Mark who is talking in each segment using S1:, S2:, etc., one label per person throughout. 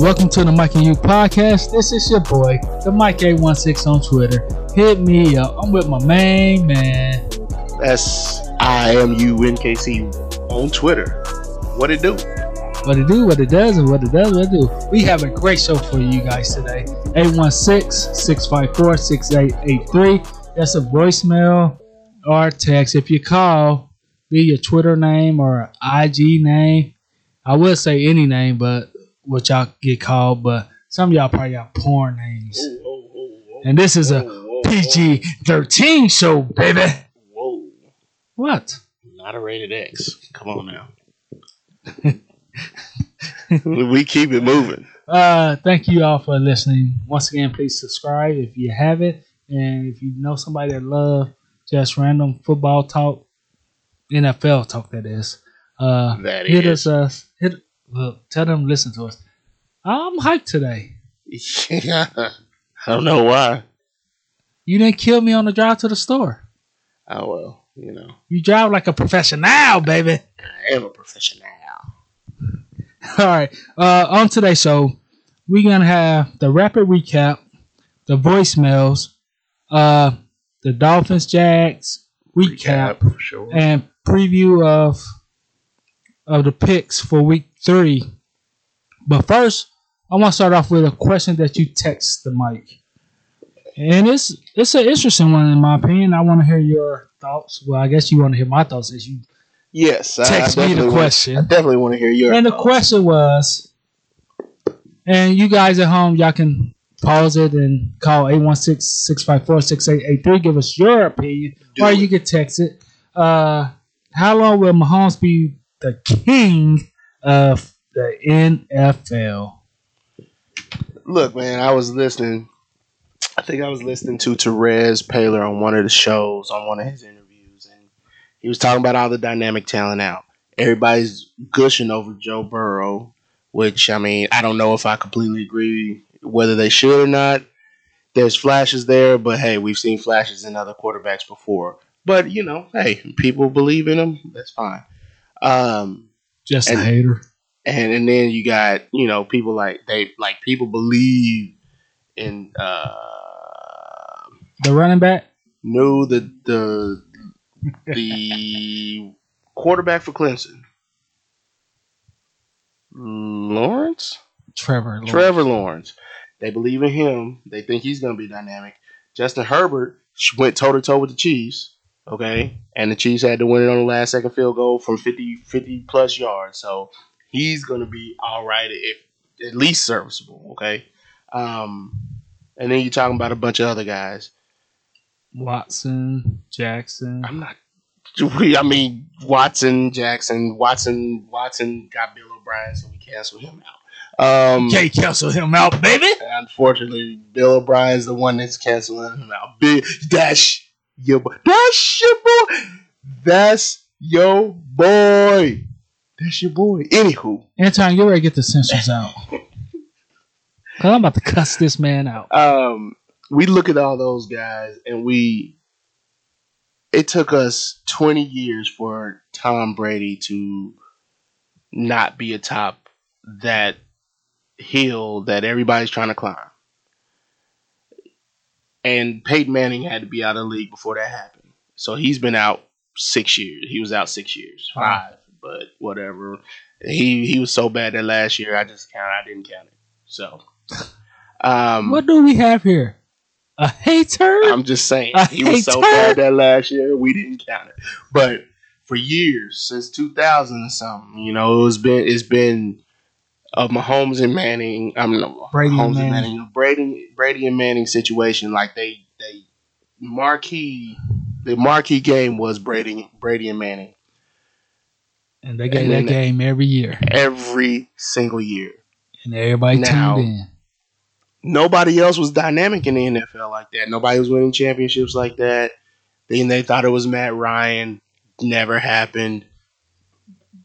S1: Welcome to the Mike and U podcast. This is your boy, the Mike816 on Twitter. Hit me up. I'm with my main man.
S2: That's I am you NKC on Twitter. What it do?
S1: What it do, what it does, and what it does, what it do. We have a great show for you guys today. 816-654-6883. That's a voicemail or text. If you call, be your Twitter name or IG name. I would say any name, but what y'all get called, but some of y'all probably got porn names. And this is a PG 13 show, baby.
S2: Whoa.
S1: What?
S2: Not a rated X. Come on now. we keep it moving.
S1: Uh, thank you all for listening. Once again, please subscribe if you haven't, and if you know somebody that love just random football talk, NFL talk that is. Uh,
S2: That
S1: hit
S2: is.
S1: us. Uh, hit. Well, tell them to listen to us. I'm hyped today.
S2: Yeah. I don't know why.
S1: You didn't kill me on the drive to the store.
S2: Oh well, you know.
S1: You drive like a professional, baby.
S2: I am a professional.
S1: All right. Uh, on today's show, we're gonna have the rapid recap, the voicemails, uh, the Dolphins Jags recap,
S2: for sure.
S1: and preview of of the picks for week three. But first, I want to start off with a question that you text the mic, and it's it's an interesting one in my opinion. I want to hear your thoughts. Well, I guess you want to hear my thoughts as you
S2: Yes, I- I
S1: text me the
S2: want-
S1: question.
S2: I definitely want to hear your.
S1: and the
S2: thoughts.
S1: question was, and you guys at home, y'all can pause it and call 816-654-6883. Give us your opinion.
S2: Do
S1: or
S2: it.
S1: you can text it. Uh, how long will Mahomes be the king of the NFL?
S2: Look, man, I was listening. I think I was listening to Therese Paler on one of the shows, on one of his interviews, and he was talking about all the dynamic talent out. Everybody's gushing over Joe Burrow, which I mean, I don't know if I completely agree whether they should or not. There's flashes there, but hey, we've seen flashes in other quarterbacks before. But you know, hey, people believe in him. That's fine. Um,
S1: Just a hater.
S2: And and then you got you know people like they like people believe in uh
S1: The running back?
S2: no the the the quarterback for Clemson Lawrence
S1: Trevor. Lawrence.
S2: Trevor Lawrence they believe in him they think he's going to be dynamic Justin Herbert went toe to toe with the Chiefs okay and the Chiefs had to win it on the last second field goal from 50 50 plus yards so he's going to be all right if at least serviceable okay um and then you're talking about a bunch of other guys
S1: Watson, Jackson.
S2: I'm not. I mean, Watson, Jackson, Watson, Watson got Bill O'Brien, so we canceled him out. Um,
S1: Can't cancel him out, baby.
S2: Unfortunately, Bill O'Brien's the one that's canceling him out. Big that's your boy. That's your boy. That's your boy. That's your boy. Anywho,
S1: Anton, you ready to get the censors out. Cause I'm about to cuss this man out.
S2: um, we look at all those guys, and we. It took us 20 years for Tom Brady to not be atop that hill that everybody's trying to climb. And Peyton Manning had to be out of the league before that happened. So he's been out six years. He was out six years, five, but whatever. He he was so bad that last year I just count. I didn't count it. So, um,
S1: What do we have here? A hater?
S2: I'm just saying
S1: I
S2: he was so bad that last year we didn't count it. But for years since 2000 or something, you know, it's been it's been of Mahomes and Manning. I'm no,
S1: Brady and
S2: Mahomes
S1: Manning.
S2: and Manning, Brady Brady and Manning situation. Like they they marquee the marquee game was Brady Brady and Manning
S1: and they get
S2: and
S1: that game every year.
S2: every single year.
S1: And everybody
S2: Now-
S1: tuned in.
S2: nobody else was dynamic in the NFL like that. Nobody was winning championships like that. Then they thought it was Matt Ryan. Never happened.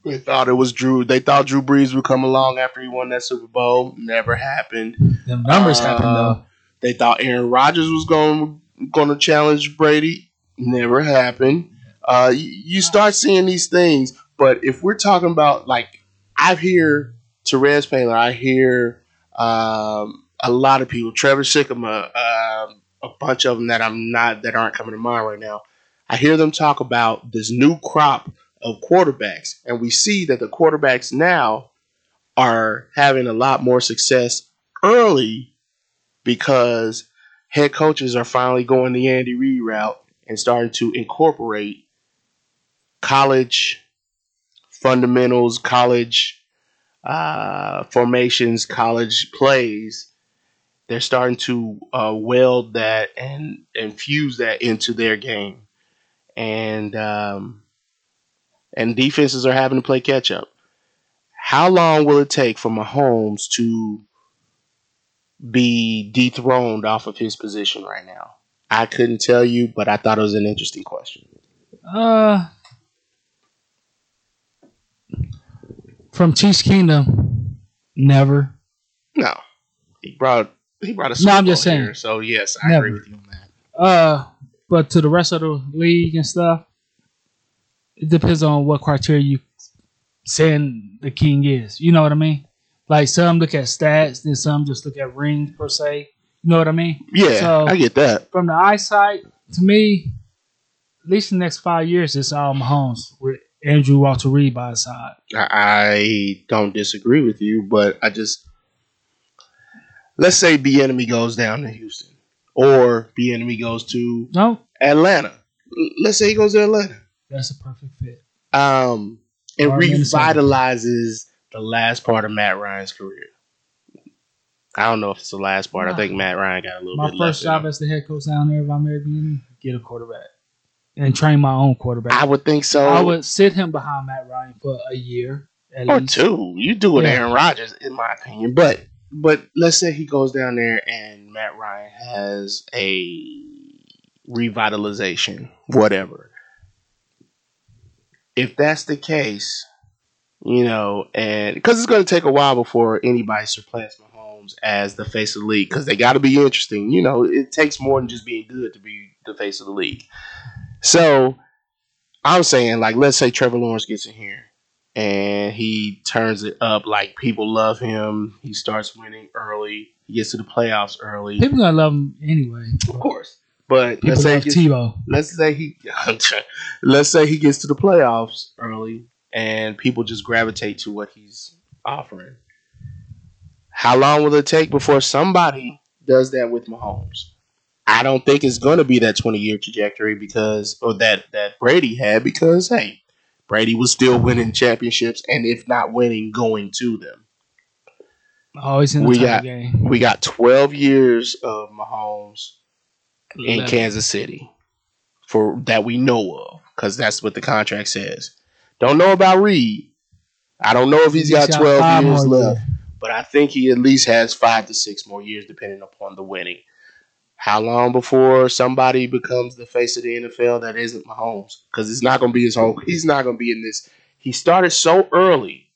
S2: They thought it was Drew. They thought Drew Brees would come along after he won that Super Bowl. Never happened.
S1: Them numbers
S2: Uh,
S1: happen though.
S2: They thought Aaron Rodgers was going going to challenge Brady. Never happened. Uh, you, you start seeing these things, but if we're talking about like I hear Therese Paler, I hear Um, a lot of people, Trevor Sikkema, um, a bunch of them that I'm not that aren't coming to mind right now. I hear them talk about this new crop of quarterbacks, and we see that the quarterbacks now are having a lot more success early because head coaches are finally going the Andy Reid route and starting to incorporate college fundamentals, college uh, formations, college plays. They're starting to uh, weld that and infuse that into their game, and um, and defenses are having to play catch up. How long will it take for Mahomes to be dethroned off of his position right now? I couldn't tell you, but I thought it was an interesting question.
S1: Uh, from Chiefs Kingdom, never.
S2: No, he brought he brought a Super
S1: I'm just saying.
S2: here, so yes, I
S1: Never.
S2: agree with you on that.
S1: Uh, but to the rest of the league and stuff, it depends on what criteria you saying the king is. You know what I mean? Like some look at stats, then some just look at rings per se. You know what I mean?
S2: Yeah,
S1: So-
S2: I get that.
S1: From the eyesight, to me, at least the next five years, it's all Mahomes with Andrew Walter Reid by his side.
S2: I, don't disagree with you, but I just let's say Bieniemy goes down to Houston, or Bieniemy goes to
S1: No,
S2: Atlanta. Let's say he goes to Atlanta.
S1: that's a perfect fit.
S2: Um, it
S1: Or
S2: revitalizes the last part of Matt Ryan's career. I don't know if it's the last part. I think Matt Ryan got a little
S1: My
S2: bit
S1: first
S2: left. in
S1: job as the head coach down there, if I'm Airbnb, get a quarterback and train my own quarterback.
S2: I would think so.
S1: I would sit him behind Matt Ryan for a year
S2: or oh,
S1: least.
S2: two. You do with
S1: Yeah.
S2: Aaron Rodgers, in my opinion. But but let's say he goes down there and Matt Ryan has a revitalization, whatever. If that's the case, you know, and because it's going to take a while before anybody surpasses Mahomes as the face of the league, because they got to be interesting. You know, it takes more than just being good to be the face of the league. So I'm saying, like, let's say Trevor Lawrence gets in here and he turns it up like people love him. He starts winning early. He gets to the playoffs early.
S1: People gonna love him anyway.
S2: Of course. But
S1: People
S2: let's say,
S1: love
S2: gets,
S1: Tebow.
S2: let's say he let's say he gets to the playoffs early and people just gravitate to what he's offering. How long will it take before somebody does that with Mahomes? I don't think it's going to be that 20 year trajectory because or that that Brady had because hey, Brady was still winning championships and if not winning going to them.
S1: Always in the
S2: We got-
S1: game.
S2: We got 12 years of Mahomes in. Kansas City for that we know of because that's what the contract says. Don't know about Reid. I don't know if he's got 12 years left, but I think he at least has five to six more years depending upon the winning. How long before somebody becomes the face of the NFL that isn't Mahomes? Because it's not going to be his whole. He's not going to be in this. He started so early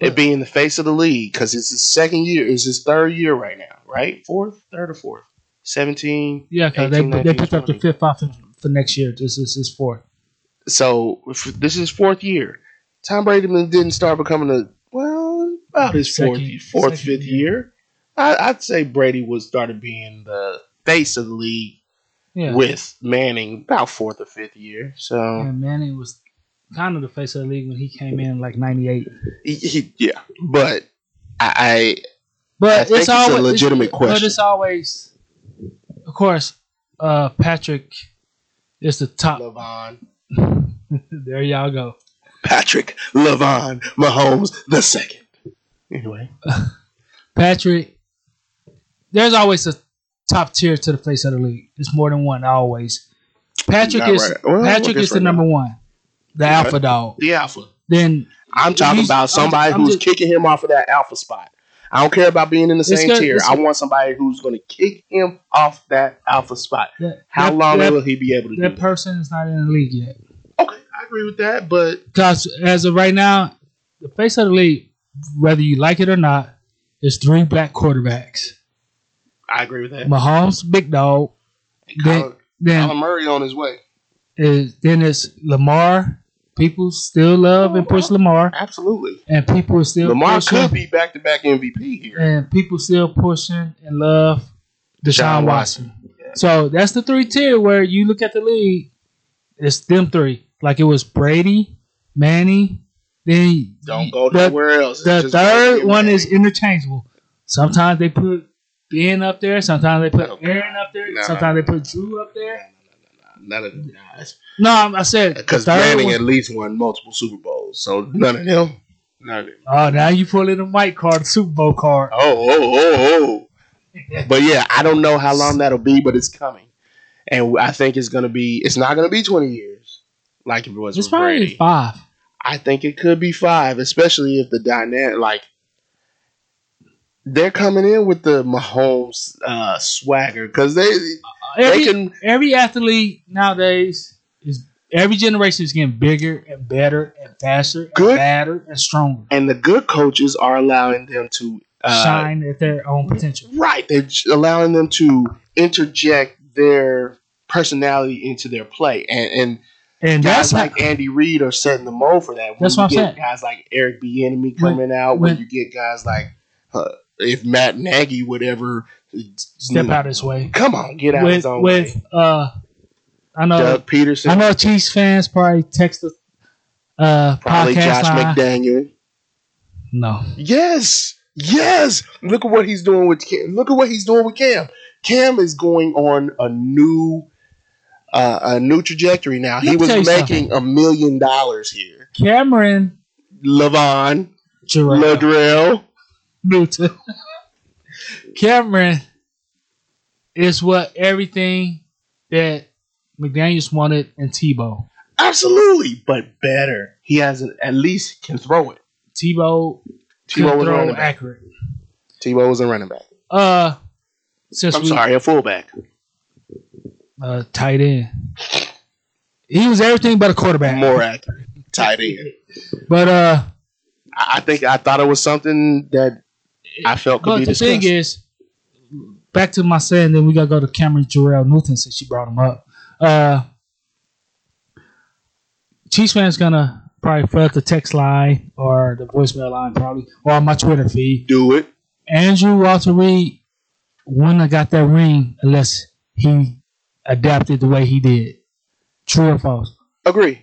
S2: at being the face of the league because it's his second year. It's his third year right now, right? Fourth, third or fourth? 17,
S1: Yeah, because they
S2: 18,
S1: they
S2: 19,
S1: picked up the fifth off for next year. This is his fourth.
S2: So this is his fourth year. Tom Brady didn't start becoming a well about his fourth,
S1: Second-
S2: fourth,
S1: second
S2: fifth
S1: year.
S2: year. I, I'd say Brady was started being the face of the league
S1: Yeah.
S2: with Manning about fourth or fifth year. So
S1: and Manning was kind of the face of the league when he came in like '98.
S2: he, he, yeah, but I,
S1: But
S2: I
S1: it's
S2: it's a
S1: always
S2: legitimate
S1: But
S2: question.
S1: But it's always, of course, uh, Patrick is the top.
S2: Levon,
S1: there y'all go.
S2: Patrick Levon Mahomes the second. Anyway,
S1: Patrick, there's always a top tier to the face of the league. It's more than one always. Patrick
S2: Not
S1: is
S2: right. Well,
S1: Patrick
S2: guess
S1: is the
S2: right
S1: number one, the
S2: Yeah.
S1: alpha dog.
S2: the alpha.
S1: Then
S2: I'm talking
S1: He's-
S2: about
S1: I'm-
S2: somebody
S1: I'm
S2: who's
S1: just-
S2: kicking him off of that alpha spot. I don't care about being in the
S1: It's
S2: same
S1: good-
S2: tier. I want somebody who's going to kick him off that alpha spot.
S1: that,
S2: How
S1: that,
S2: long
S1: that,
S2: will he be able to do
S1: that
S2: that?
S1: person is not in the league yet?
S2: Okay, I agree with that, but
S1: Because as of right now, the face of the league, whether you like it or not, is three black quarterbacks.
S2: I agree with that.
S1: Mahomes, big dog. Then,
S2: Colin,
S1: then
S2: Colin Murray on his way.
S1: is then it's Lamar, people still love and push Lamar,
S2: Absolutely.
S1: and people still
S2: Lamar
S1: pushing,
S2: could be back to back MVP here.
S1: and people still pushing and love Deshaun
S2: Deshaun
S1: Watson.
S2: Watson. Yeah.
S1: So that's the three tier where you look at the league, it's them three. Like it was Brady, Manny, then
S2: Don't go
S1: the,
S2: nowhere else. It's
S1: The third one is interchangeable. Sometimes they put Ben up there. Sometimes they put
S2: No.
S1: Aaron up there.
S2: No,
S1: sometimes
S2: no.
S1: they put Drew up there.
S2: None of them guys.
S1: No, I'm- I said
S2: Because
S1: third
S2: Manning
S1: one-
S2: at least won multiple Super Bowls. So none of them. None of them.
S1: Oh, now you pull in the Mike card, Super Bowl card.
S2: Oh, oh, oh, oh. but yeah, I don't know how long that'll be, but it's coming. And I think it's gonna be it's not gonna be twenty years like it was
S1: It's probably
S2: Brady.
S1: five.
S2: I think it could be five, especially if the dynamic like they're coming in with the Mahomes uh, swagger because they
S1: Every,
S2: they can
S1: every athlete nowadays is every generation is getting bigger and better and faster and
S2: Good.
S1: badder and stronger.
S2: and the good coaches are allowing them to uh,
S1: Shine at their own potential.
S2: Right, they're allowing them to interject their personality into their play, and and
S1: And
S2: guys
S1: that's
S2: like Andy Reid are setting the mold for that. When
S1: That's
S2: you
S1: what I'm
S2: get
S1: saying.
S2: Guys like Eric Bieniemy
S1: When-
S2: coming out, when,
S1: when-
S2: you get guys like uh, if Matt Nagy would ever
S1: step out his way.
S2: Come on, get out
S1: With
S2: his own
S1: with
S2: way.
S1: uh, I know
S2: Doug Pederson,
S1: I know Chiefs fans probably text the uh
S2: probably
S1: podcast
S2: Josh
S1: line.
S2: McDaniel.
S1: No,
S2: Yes, yes. Look at what he's doing with Cam. Look at what he's doing with Cam. Cam is going on a new, uh, a new trajectory now.
S1: Let
S2: he was making a million dollars here.
S1: Cameron
S2: Levon,
S1: Jerrell
S2: Ladrell,
S1: Newton. Cameron is what everything that McDaniels wanted in Tebow.
S2: absolutely, but better. He has an, at least can throw it.
S1: Tebow
S2: Tebow was a
S1: throw
S2: running back.
S1: accurate.
S2: Tebow was a running back.
S1: Uh, since
S2: I'm
S1: we
S2: sorry, a fullback.
S1: uh tight end, he was everything but a quarterback.
S2: More accurate, tight end.
S1: But uh,
S2: I think I thought it was something that I felt could
S1: but
S2: be
S1: the
S2: discussed.
S1: thing is, back to my saying, then we gotta go to Cameron Jerrell Newton since she brought him up. Uh, Chiefs fans gonna probably flood the text line or the voicemail line probably or on my Twitter feed.
S2: Do it.
S1: Andrew Walter Reid wouldn't have got that ring unless he adapted the way he did. True or false?
S2: Agree.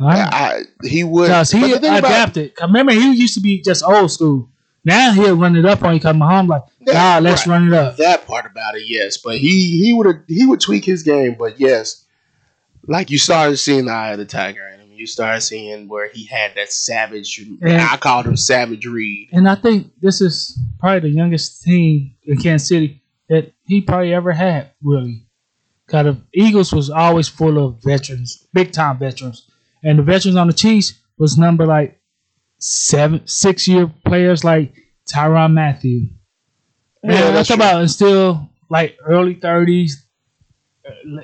S1: Right.
S2: I, he would.
S1: Because he
S2: thing about-
S1: adapted. Remember, he used to be just old school. Now he'll run it up on you. Come home like, nah, let's
S2: right.
S1: run it up.
S2: that part about it, yes. But he he would he would tweak his game, but yes, like you started seeing the eye of the tiger in him. You started seeing where he had that savage.
S1: And-
S2: I called him Savage Reid.
S1: And I think this is probably the youngest team in Kansas City that he probably ever had, really. Kind of Eagles was always full of veterans, big time veterans. And the veterans on the Chiefs was number like seven, six year players like Tyron Matthew.
S2: Yeah,
S1: And I'm
S2: that's
S1: about still like early 30s, uh,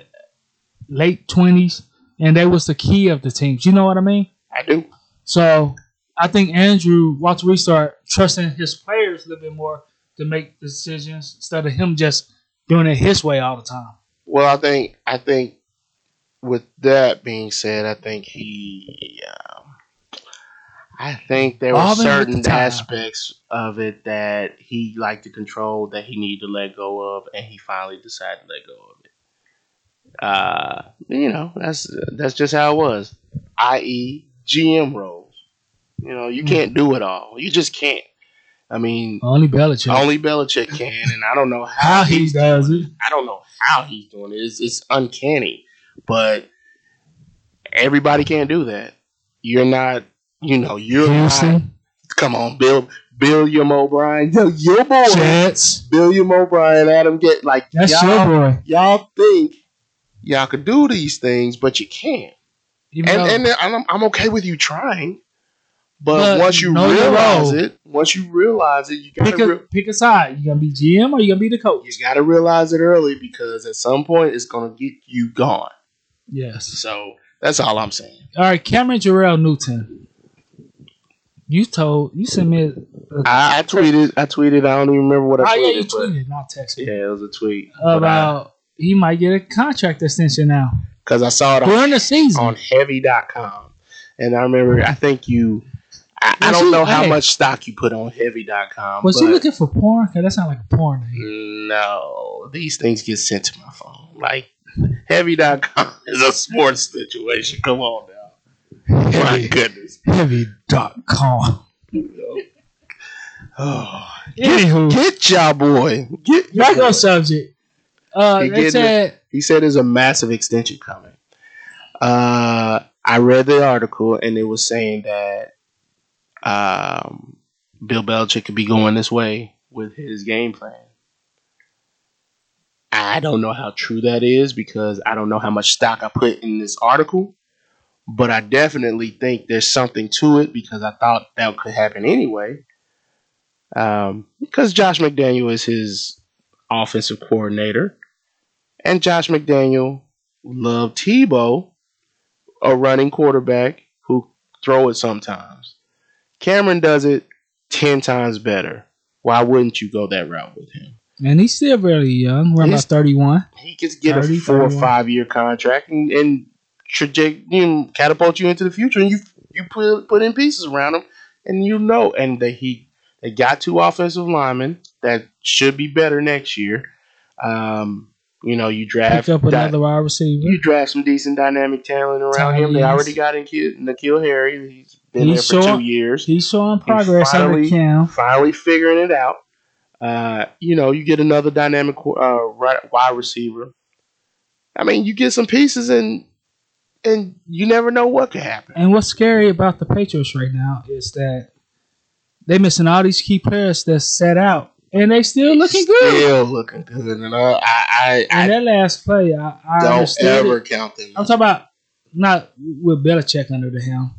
S1: late 20s. And they was the key of the teams. You know what I mean?
S2: I do.
S1: So I think Andrew Walter Reid start trusting his players a little bit more to make decisions instead of him just doing it his way all the time.
S2: Well, I think I think with that being said, I think he. Uh, I think there were
S1: at the
S2: certain aspects of it that he liked to control that he needed to let go of, and he finally decided to let go of it. Uh, you know, that's that's just how it was. I.e., GM roles. You know, you
S1: Mm.
S2: can't do it all. You just can't. I mean,
S1: Only Belichick.
S2: only Belichick can, and I don't know how,
S1: how he does it.
S2: I don't know how he's doing it. It's, it's uncanny, but everybody can't do that. You're not, you know, you're not. Come on, Bill, Billiam O'Brien, yo, your boy,
S1: Jets.
S2: Billiam O'Brien, Adam get like
S1: That's
S2: y'all,
S1: your boy.
S2: y'all think y'all could do these things, but you can't.
S1: Even
S2: And and I'm, I'm okay with you trying, but,
S1: But
S2: once you realize it, once you realize it, you gotta
S1: a
S2: re-
S1: pick a side. You gonna be GM or you gonna be the coach?
S2: you gotta realize it early because at some point it's gonna get you gone.
S1: Yes.
S2: So that's all I'm saying.
S1: All right, Cameron Jerrell Newton. You told you sent me. A,
S2: I, I tweeted. I tweeted. I don't even remember what I
S1: oh
S2: tweeted.
S1: yeah, you tweeted, not texted.
S2: yeah, it was a tweet
S1: About he might get a contract extension now
S2: because I saw it on,
S1: during the season.
S2: on Heavy.com, And I remember, I think you, I, I don't know how
S1: hey.
S2: much stock you put on heavy.com.
S1: Was
S2: but
S1: he looking for porn? Cause that sounds like a porn name.
S2: No, these things get sent to my phone. Like, heavy.com is a sports situation. Come on now. My
S1: Heavy,
S2: goodness.
S1: heavy.com.
S2: Oh,
S1: Anywho,
S2: get y'all boy. Get
S1: back on subject. Uh,
S2: He
S1: they
S2: getting
S1: said
S2: He said there's a massive extension coming. Uh, I read the article and it was saying that um, Bill Belichick could be going this way with his game plan. I don't know how true that is because I don't know how much stock I put in this article, but I definitely think there's something to it because I thought that could happen anyway. Um, because Josh McDaniel is his offensive coordinator. And Josh McDaniel loved Tebow, a running quarterback who throw it sometimes. Cameron does it ten times better. Why wouldn't you go that route with him?
S1: and he's still very young. We're
S2: He's-
S1: about thirty-one.
S2: He could get
S1: 30,
S2: a four or five year contract and, and traject, you know, catapult you into the future, and you you put put in pieces around him, and you know, and they he they got two offensive linemen that should be better next year. Um, you know, you draft
S1: Pick up another wide receiver.
S2: you draft some decent dynamic talent around him. They already got in N'Keal Harry. He's been
S1: He's
S2: there for
S1: showing-
S2: two years.
S1: He's showing progress under
S2: finally-. Finally figuring it out. Uh, you know, you get another dynamic uh, wide receiver. I mean, you get some pieces and and you never know what could happen.
S1: And what's scary about the Patriots right now is that they missing all these key players that set out, and they still looking good.
S2: Still looking good, and uh, I I,
S1: And
S2: I
S1: that last play, I, I
S2: don't ever
S1: it.
S2: count them.
S1: I'm talking about not with Belichick under the helm.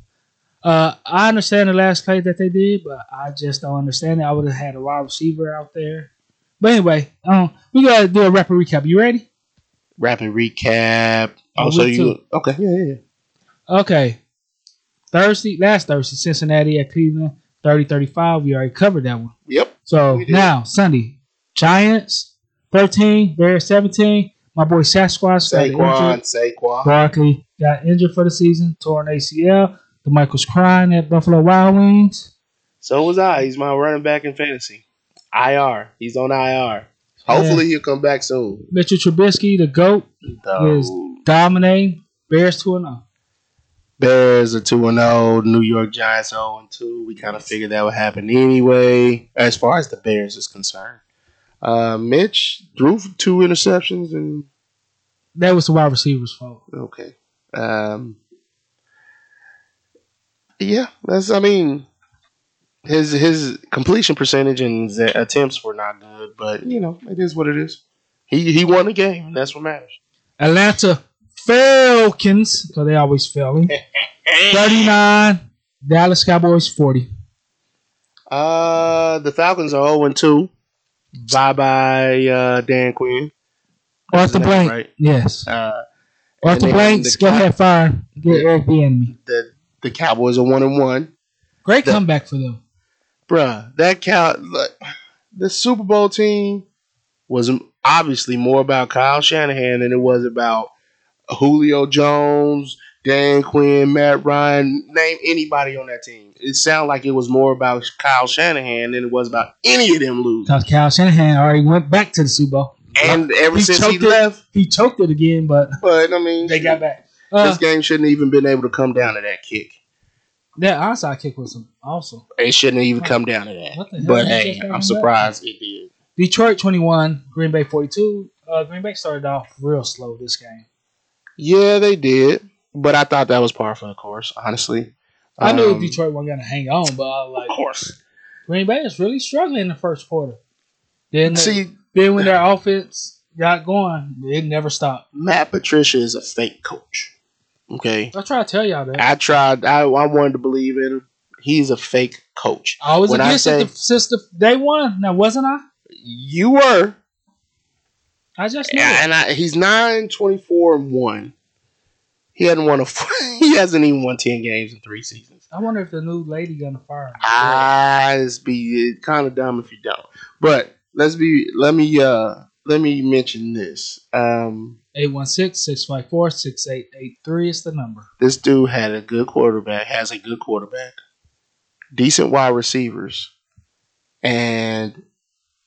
S1: Uh, I understand the last play that they did, but I just don't understand it. I would have had a wide receiver out there. But anyway, um, we gotta do a rapid recap. You ready?
S2: Rapid recap.
S1: Oh,
S2: Also,
S1: we
S2: you
S1: too.
S2: okay? Yeah, yeah. yeah.
S1: Okay. Thursday, last Thursday, Cincinnati at Cleveland, 30-35. We already covered that one.
S2: Yep.
S1: So now Sunday, Giants 13, Bears 17. My boy Sasquatch
S2: Saquon,
S1: injured.
S2: Saquon.
S1: Barkley got injured for the season, torn ACL. The Michael's crying at Buffalo Wild Wings.
S2: So was I. He's my running back in fantasy. IR. He's on IR. Hopefully he'll come back soon.
S1: Mitchell Trubisky, the GOAT, Is-
S2: The
S1: dominating. Bears 2 0.
S2: Bears are 2 and 0. New York Giants 0 and 2. We kind of figured that would happen anyway, as far as the Bears is concerned. Uh, Mitch threw two interceptions and
S1: That was the wide receiver's fault.
S2: okay. Um, yeah, that's. I mean, his his completion percentage and attempts were not good, but you know it is what it is. He he won the game, and that's what matters.
S1: Atlanta Falcons, because they always failing. 39. Dallas Cowboys 40.
S2: Uh, the Falcons are 0 and 2. Bye bye, uh, Dan Quinn.
S1: Arthur Blank.
S2: right?
S1: Yes.
S2: Uh,
S1: Arthur Blanks, go ahead, fire. Get. Eric Bieniemy.
S2: the the Cowboys are 1 and 1.
S1: Great
S2: The-
S1: comeback for them.
S2: Bruh, that cow, like, the Super Bowl team was obviously more about Kyle Shanahan than it was about Julio Jones, Dan Quinn, Matt Ryan. Name anybody on that team. It sounded like it was more about Kyle Shanahan than it was about any of them losing.
S1: Because Kyle Shanahan already went back to the Super Bowl.
S2: And ever
S1: He
S2: since he
S1: choked it.
S2: left,
S1: He choked it again, but
S2: but I mean,
S1: they got back. Uh,
S2: this game shouldn't even been able to come down to that kick.
S1: that onside kick was awesome.
S2: It shouldn't have even come down to that.
S1: The?
S2: But hey, I'm surprised it did.
S1: Detroit 21, Green Bay 42. Uh, Green Bay started off real slow this game.
S2: Yeah, they did, but I thought that was par for the course. Honestly,
S1: I knew
S2: Um,
S1: Detroit wasn't going to hang on, but I was like, Of
S2: course.
S1: Green Bay is really struggling in the first quarter. Then,
S2: See,
S1: then when their offense got going, it never stopped.
S2: Matt Patricia is a fake coach. Okay,
S1: I try to tell y'all that.
S2: I tried. I, I wanted to believe in him. He's a fake coach.
S1: I was
S2: when I
S1: against
S2: say-
S1: it the- since the day one. Now, wasn't I?
S2: You were,
S1: I just knew
S2: and I, he's nine twenty four and one. He hadn't won a. He hasn't even won ten games in three seasons.
S1: I wonder if the new lady gonna fire him.
S2: I just be kind of dumb if you don't. But let's be. Let me uh let me mention this. Um,
S1: 816-654-6883 is the number.
S2: this dude had a good quarterback, has a good quarterback, decent wide receivers, and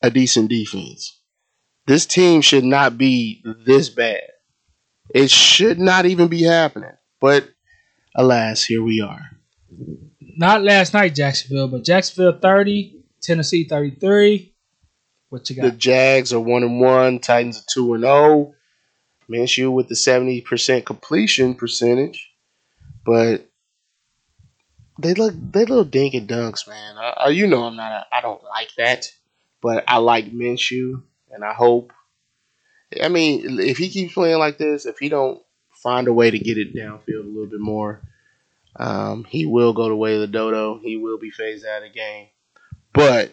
S2: a decent defense. This team should not be this bad. It should not even be happening. But alas, here we are.
S1: Not last night, Jacksonville, but Jacksonville 30, Tennessee 33. What you got? The?
S2: Jags are one and one, Titans are two and zero. Minshew with the seventy percent completion percentage, but they look they little dink and dunks, man. I- you know I'm not a, I don't like that, but I like Minshew, and I hope. I mean, if he keeps playing like this, if he don't find a way to get it downfield a little bit more, um, he will go the way of the dodo. He will be phased out of the game. But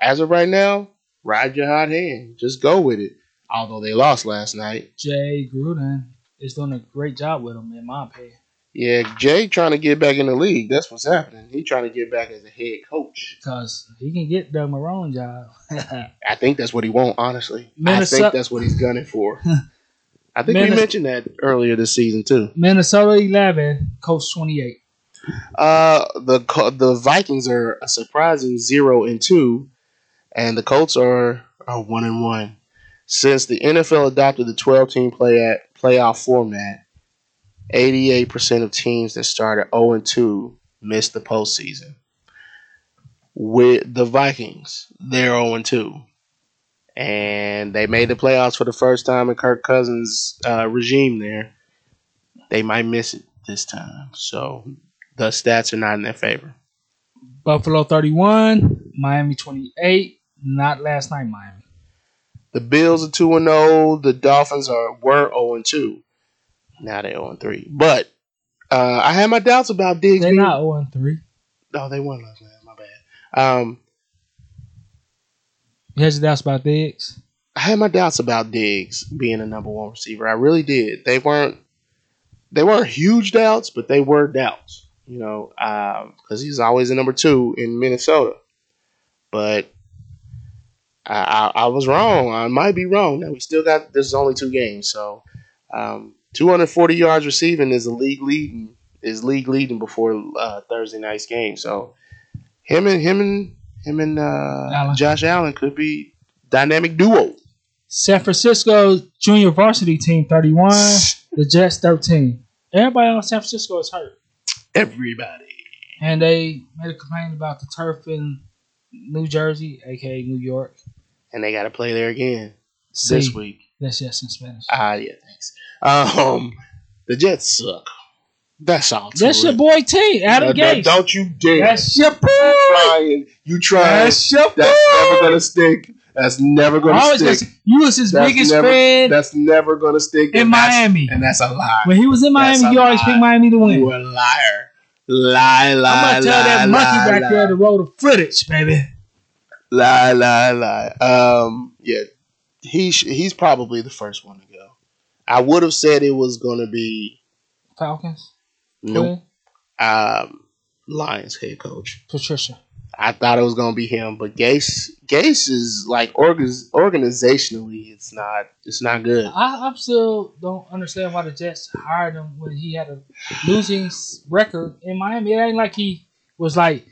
S2: as of right now, ride your hot hand. Just go with it. Although they lost last night.
S1: Jay Gruden is doing a great job with them, in my opinion.
S2: Yeah, Jay trying to get back in the league. That's what's happening. He trying to get back as a head coach.
S1: Because he can get Doug Marrone job.
S2: I think that's what he want, honestly. I think that's what he's gunning for. I think we mentioned that earlier this season too.
S1: Minnesota 11, Colts 28.
S2: Uh, the the Vikings are a surprising zero and two, and the Colts are are one and one. Since the NFL adopted the twelve team play at playoff format, eighty eight percent of teams that started zero and two missed the postseason. With the Vikings, they're zero and two, and they made the playoffs for the first time in Kirk Cousins' uh, regime. There, they might miss it this time. So the stats are not in their favor.
S1: Buffalo 31, Miami 28. Not last night, Miami.
S2: The Bills are two and zero. The Dolphins are were zero and two. Now they're zero and three. But uh, I had my doubts about Diggs.
S1: They're
S2: being-
S1: not 0 3.
S2: Oh, they won last night. My bad. Um,
S1: You had your doubts about Diggs?
S2: I had my doubts about Diggs being a number one receiver. I really did. They weren't. They weren't huge doubts, but they were doubts. You know, because he's always a number two in Minnesota. But I, I, I was wrong. I might be wrong. Now we still got. This is only two games, so um, 240 yards receiving is a league leading. Is league leading before uh, Thursday night's game. So him and him and him and uh,
S1: Allen.
S2: Josh Allen could be dynamic duo.
S1: San Francisco junior varsity team 31, the Jets 13. Everybody on San Francisco is hurt.
S2: Everybody.
S1: And they made a complaint about the turf in New Jersey, aka New York.
S2: And they got to play there again
S1: See,
S2: this week.
S1: That's yes in Spanish.
S2: Ah, yeah, thanks. Um, the Jets suck. That's all. to
S1: That's
S2: it.
S1: your boy T, Adam
S2: No, no, Don't you dare.
S1: That's your boy.
S2: trying. You trying.
S1: That's your boy.
S2: That's never gonna stick. That's never gonna
S1: Always gonna
S2: stick.
S1: say- you was his
S2: That's
S1: biggest
S2: never,
S1: fan
S2: That's never gonna stick
S1: in
S2: and
S1: Miami.
S2: and that's a lie.
S1: When he was in Miami,
S2: a
S1: he always
S2: lie.
S1: picked Miami to win.
S2: You a liar. Lie, lie,
S1: I'm gonna tell
S2: lie,
S1: that monkey
S2: lie,
S1: back
S2: lie.
S1: there to roll the footage, baby.
S2: Lie, lie, lie. Um, yeah, he sh- he's probably the first one to go. I would have said it was gonna be
S1: Falcons.
S2: nope. Um, Lions head coach.
S1: Patricia.
S2: I thought it was gonna be him, but Gase Gase is like org- organizationally, it's not it's not good.
S1: I, I still don't understand why the Jets hired him when he had a losing record in Miami. It ain't like he was like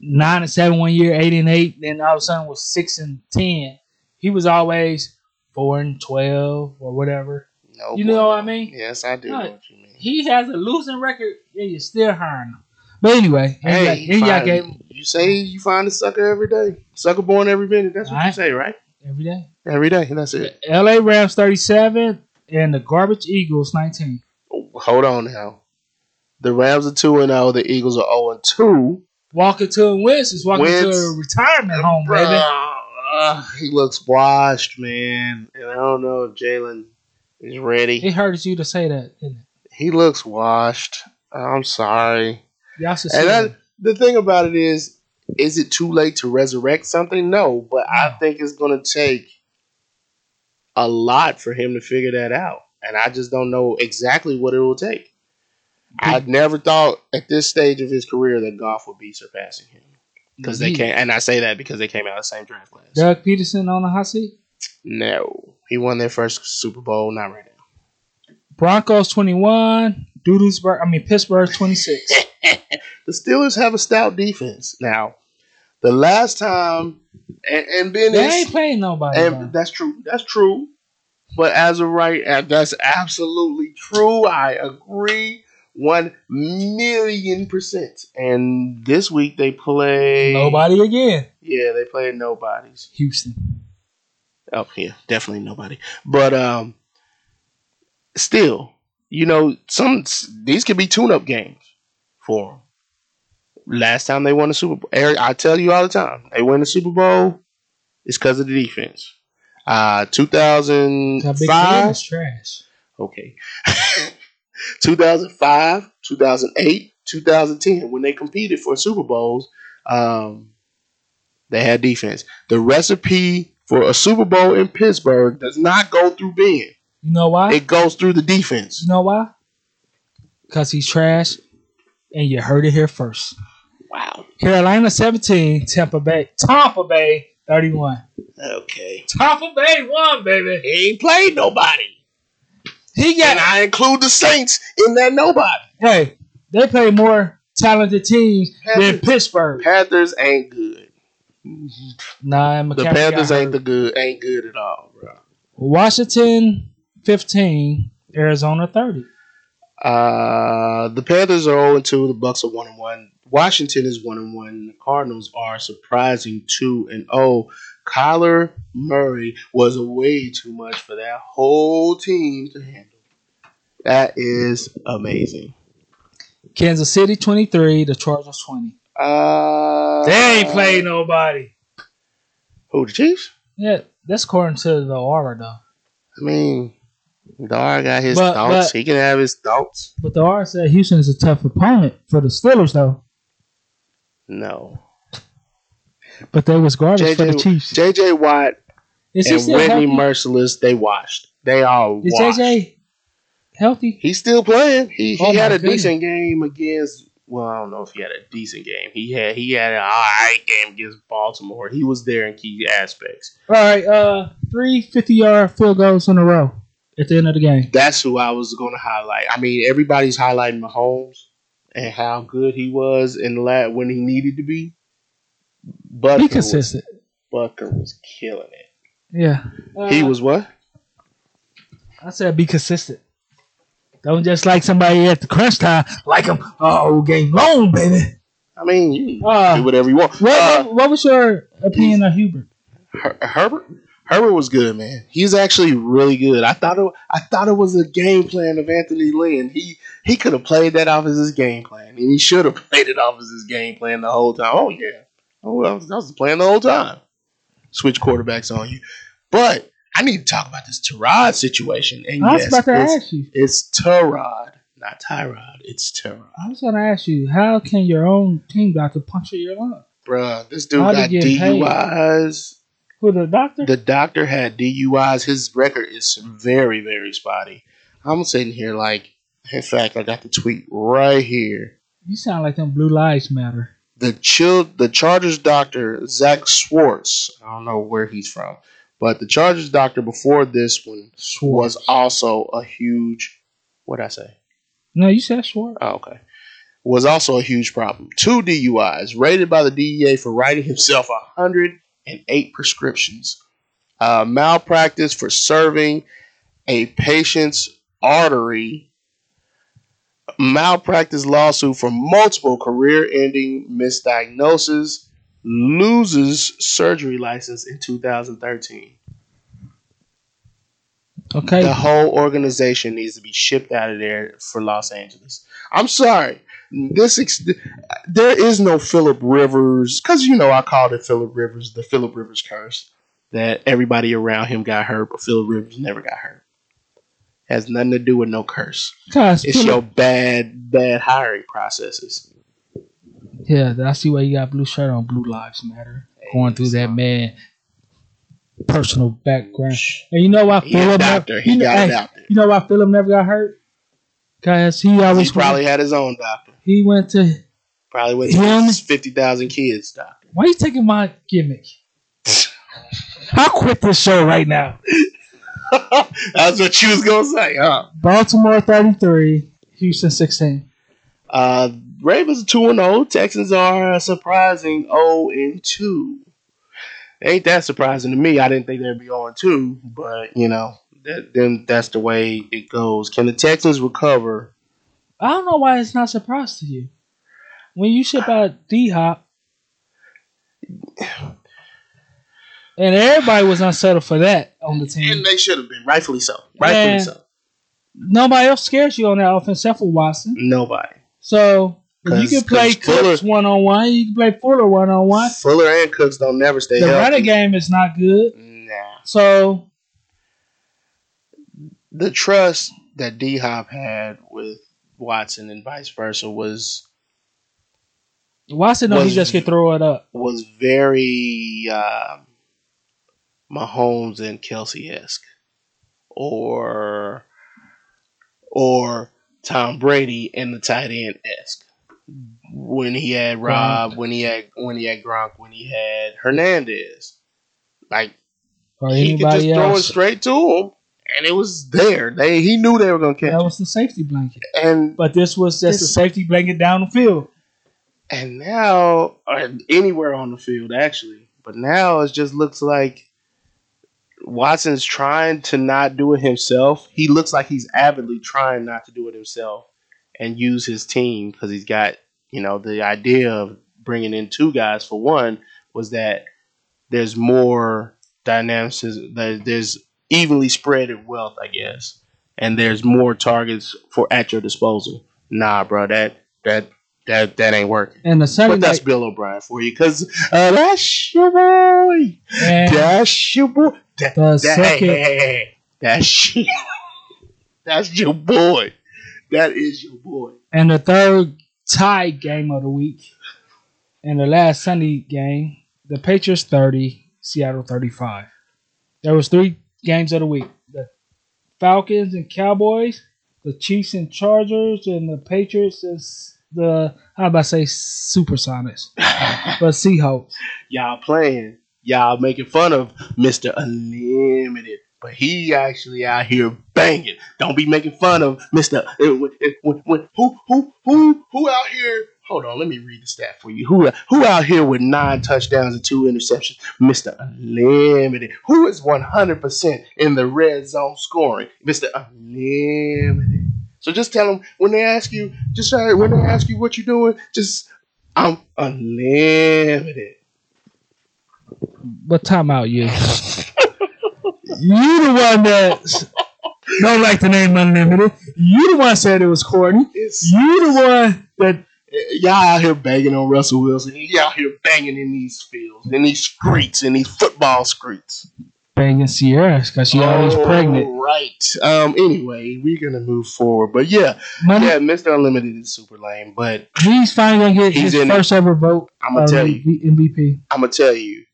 S1: nine and seven one year, eight and eight, then all of a sudden was six and ten. He was always four and twelve or whatever.
S2: No,
S1: You know what I mean?
S2: Yes, I do know what you mean.
S1: He has a losing record, and you're still hiring him. But anyway,
S2: Hey,
S1: y'all- and y'all gave
S2: you say you find a sucker every day. Sucker born every minute. That's what you say, right?
S1: every day.
S2: Every day. and That's it.
S1: LA Rams 37 and the Garbage Eagles 19.
S2: Hold on now. The Rams are two and zero. The Eagles are zero and two.
S1: Walking to a Wentz is walking
S2: Wentz.
S1: to a retirement home, baby.
S2: Uh, he looks washed, man, and I don't know if Jalen is ready.
S1: It hurts you to say that?
S2: He looks washed. I'm sorry.
S1: Y'all should
S2: And
S1: that.
S2: the thing about it is, is it too late to resurrect something? No, but I think it's going to take a lot for him to figure that out. And I just don't know exactly what it will take. I'd never thought at this stage of his career that Goff would be surpassing him because they
S1: He-
S2: can't. And I say that because they came out of the same draft class.
S1: Doug Pederson on the hot seat.
S2: No, he won their first Super Bowl. Not right now.
S1: Broncos 21, Doodlesburg, I mean Pittsburgh 26.
S2: the Steelers have a stout defense now. The last time, and, and Ben
S1: they ain't playing nobody.
S2: and that's true. That's true. But as a right, uh, that's absolutely true. I agree, one million percent. And this week they play
S1: Nobody again.
S2: Yeah, they play nobodies.
S1: Houston.
S2: Oh yeah, definitely nobody. But um, still, you know, some these could be tune-up games for them. Last time they won the Super Bowl, Eric, I tell you all the time, they win the Super Bowl, it's because of the defense. Uh, two thousand
S1: That Big Ten
S2: five.
S1: is trash.
S2: Okay. 2005, 2008, 2010, when they competed for Super Bowls, um, they had defense. The recipe for a Super Bowl in Pittsburgh does not go through Ben.
S1: You know why?
S2: It goes through the defense.
S1: you know why? Because he's trash, and you heard it here first.
S2: Wow.
S1: Carolina 17, Tampa Bay, Tampa Bay 31.
S2: Okay.
S1: Tampa Bay won, baby.
S2: He ain't played nobody.
S1: He got
S2: And I include the Saints in that nobody.
S1: Hey, they play more talented teams than Pittsburgh.
S2: Panthers ain't good.
S1: Nah, and
S2: The Panthers ain't the good ain't good at all, bro.
S1: Washington 15, Arizona 30.
S2: Uh, the Panthers are 0 2. The Bucks are 1 and 1. Washington is 1 and 1. The Cardinals are surprising 2 and 0. Kyler Murray was way too much for that whole team to handle. That is amazing.
S1: Kansas City 23, the Chargers 20.
S2: Uh,
S1: They ain't played nobody.
S2: Who, the Chiefs?
S1: Yeah, that's according to the aura though.
S2: I mean, Dar got his
S1: But-
S2: thoughts.
S1: but-
S2: he can have his thoughts.
S1: But the aura said Houston is a tough opponent for the Steelers though.
S2: No.
S1: But they was garbage for the Chiefs.
S2: JJ Watt
S1: Is
S2: and Whitney
S1: healthy?
S2: Mercilus, they washed. They all
S1: Is
S2: washed.
S1: JJ healthy?
S2: He's still playing. He he
S1: Oh,
S2: had a
S1: goodness.
S2: decent game against. Well, I don't know if he had a decent game. He had he had an all right game against Baltimore. He was there in key aspects.
S1: All right, uh, three 50 yard field goals in a row at the end of the game.
S2: That's who I was going to highlight. I mean, everybody's highlighting Mahomes and how good he was in the lab when he needed to be. But
S1: Be consistent.
S2: Butker was killing it.
S1: Yeah.
S2: he
S1: Uh,
S2: was what?
S1: I said be consistent. Don't just like somebody at the crunch time, like them all game long, baby.
S2: I mean, you
S1: Uh,
S2: do whatever you want.
S1: What,
S2: Uh,
S1: what, what was your opinion of Hubert?
S2: Her- Herbert Herbert was good, man. He's actually really good. I thought it, I thought it was a game plan of Anthony Lynn. He he could have played that off as his game plan, and he should have played it off as his game plan the whole time. Oh yeah, oh I was, I was playing the whole time. Switch quarterbacks on you, but I need to talk about this Tyrod situation. And
S1: I was
S2: yes,
S1: about to
S2: it's,
S1: ask you.
S2: it's Tyrod, not Tyrod. It's Tyrod,
S1: I was going to ask you, how can your own team doctor puncture your lung?
S2: bruh. This dude
S1: How'd he
S2: got? DUIs.
S1: Who the doctor?
S2: The doctor had DUIs. His record is very, very spotty. I'm sitting here like, in fact, I got the tweet right here.
S1: you sound like them blue lives matter.
S2: The chill, the Chargers doctor Zach Swartz. I don't know where he's from, but the Chargers doctor before this one was also a huge. What did I say?
S1: No, you said Schwartz.
S2: Oh, okay. Was also a huge problem. Two DUIs rated by the DEA for writing himself 108 prescriptions. Uh, malpractice for serving a patient's artery. Malpractice lawsuit for multiple career ending misdiagnosis. Loses surgery license in 2013.
S1: Okay.
S2: The whole organization needs to be shipped out of there for Los Angeles. I'm sorry. This ex- there is no Philip Rivers because you know I called it Philip Rivers, the Philip Rivers curse. That everybody around him got hurt, but Philip Rivers never got hurt. Has nothing to do with no curse.
S1: Cause
S2: It's your bad, bad hiring processes.
S1: Yeah, I see why you got blue shirt on. Blue Lives Matter. Going through that man personal background. And you know why
S2: He
S1: Philip
S2: doctor.
S1: never,
S2: He
S1: you know,
S2: got
S1: hey,
S2: out there.
S1: You know why Philip never got hurt? Cause he
S2: He
S1: always
S2: probably had his own doctor.
S1: he went to
S2: Probably with his fifty thousand kids doctor.
S1: why are you taking my gimmick? I'll quit this show right now.
S2: That's what you was gonna say, huh?
S1: Baltimore 33, Houston 16.
S2: Uh, Ravens two and zero. Texans are a surprising zero and two. Ain't that surprising to me? I didn't think they'd be zero and two, but you know, that, then that's the way it goes. Can the Texans recover?
S1: I don't know why it's not a surprise to you. When you ship out D Hop, and everybody was unsettled for that on the team.
S2: And they should have been, rightfully so. Rightfully
S1: Yeah.
S2: so.
S1: Nobody else scares you on that offense except for Watson.
S2: Nobody.
S1: So you can play
S2: Fuller-
S1: Cooks one on one. You can play Fuller one on one.
S2: Fuller and Cooks don't never stay
S1: The
S2: healthy.
S1: running game is not good.
S2: Nah.
S1: So
S2: The trust that D Hop had with Watson and vice versa was
S1: Watson know he just can throw it up.
S2: was very um, Mahomes and Kelce esque, or or Tom Brady and the tight end esque. When he had Rob, when he had when he had Gronk, when he had Hernandez, like
S1: Or
S2: he could just
S1: anybody
S2: throw it straight to him, and it was there. They he knew they were gonna catch
S1: That
S2: it,
S1: was the safety blanket.
S2: and
S1: But this was just a safety blanket down the field.
S2: And now, or anywhere on the field, actually. But now it just looks like Watson's trying to not do it himself. He looks like he's avidly trying not to do it himself and use his team because he's got, you know, the idea of bringing in two guys for one was that there's more dynamics, that there's evenly spread wealth, I guess, and there's more targets for at your disposal. Nah, bro, that that that that ain't working.
S1: And the Sunday
S2: But that's Bill O'Brien for you, cause uh, that's your boy.
S1: and
S2: That's your boy. That,
S1: the
S2: that,
S1: second
S2: hey, hey, hey. That's your, that's your boy. That is your boy.
S1: and the third tie game of the week, and the last Sunday game, the Patriots thirty, Seattle thirty five. There was three games of the week: the Falcons and Cowboys, the Chiefs and Chargers, and the Patriots and the how about to say Supersonics, but Seahawks.
S2: y'all playing, y'all making fun of Mister Unlimited, but he actually out here banging. Don't be making fun of. Eh, when, eh, when, when, who who who who out here? Hold on, let me read the stat for you. Who who out here with nine touchdowns and two interceptions? Mister Unlimited. Who is one hundred percent in the red zone scoring? Mister Unlimited. So just tell them when they ask you, just say when they ask you what you're doing, just I'm unlimited.
S1: But time out, you. you the one that don't like the name Unlimited. You the one said it was corny.
S2: It's
S1: You the one that
S2: y'all out here banging on Russell Wilson. Y'all out here banging in these fields, in these streets, in these football streets.
S1: banging Sierra because she always
S2: Oh,
S1: pregnant.
S2: Right. Um. Anyway, we're gonna move forward, but yeah,
S1: Money,
S2: yeah. Mr. Unlimited is super lame, but
S1: he's finally gonna get
S2: He's
S1: his
S2: in
S1: first ever vote.
S2: I'm gonna tell you.
S1: MVP.
S2: I'm gonna tell you,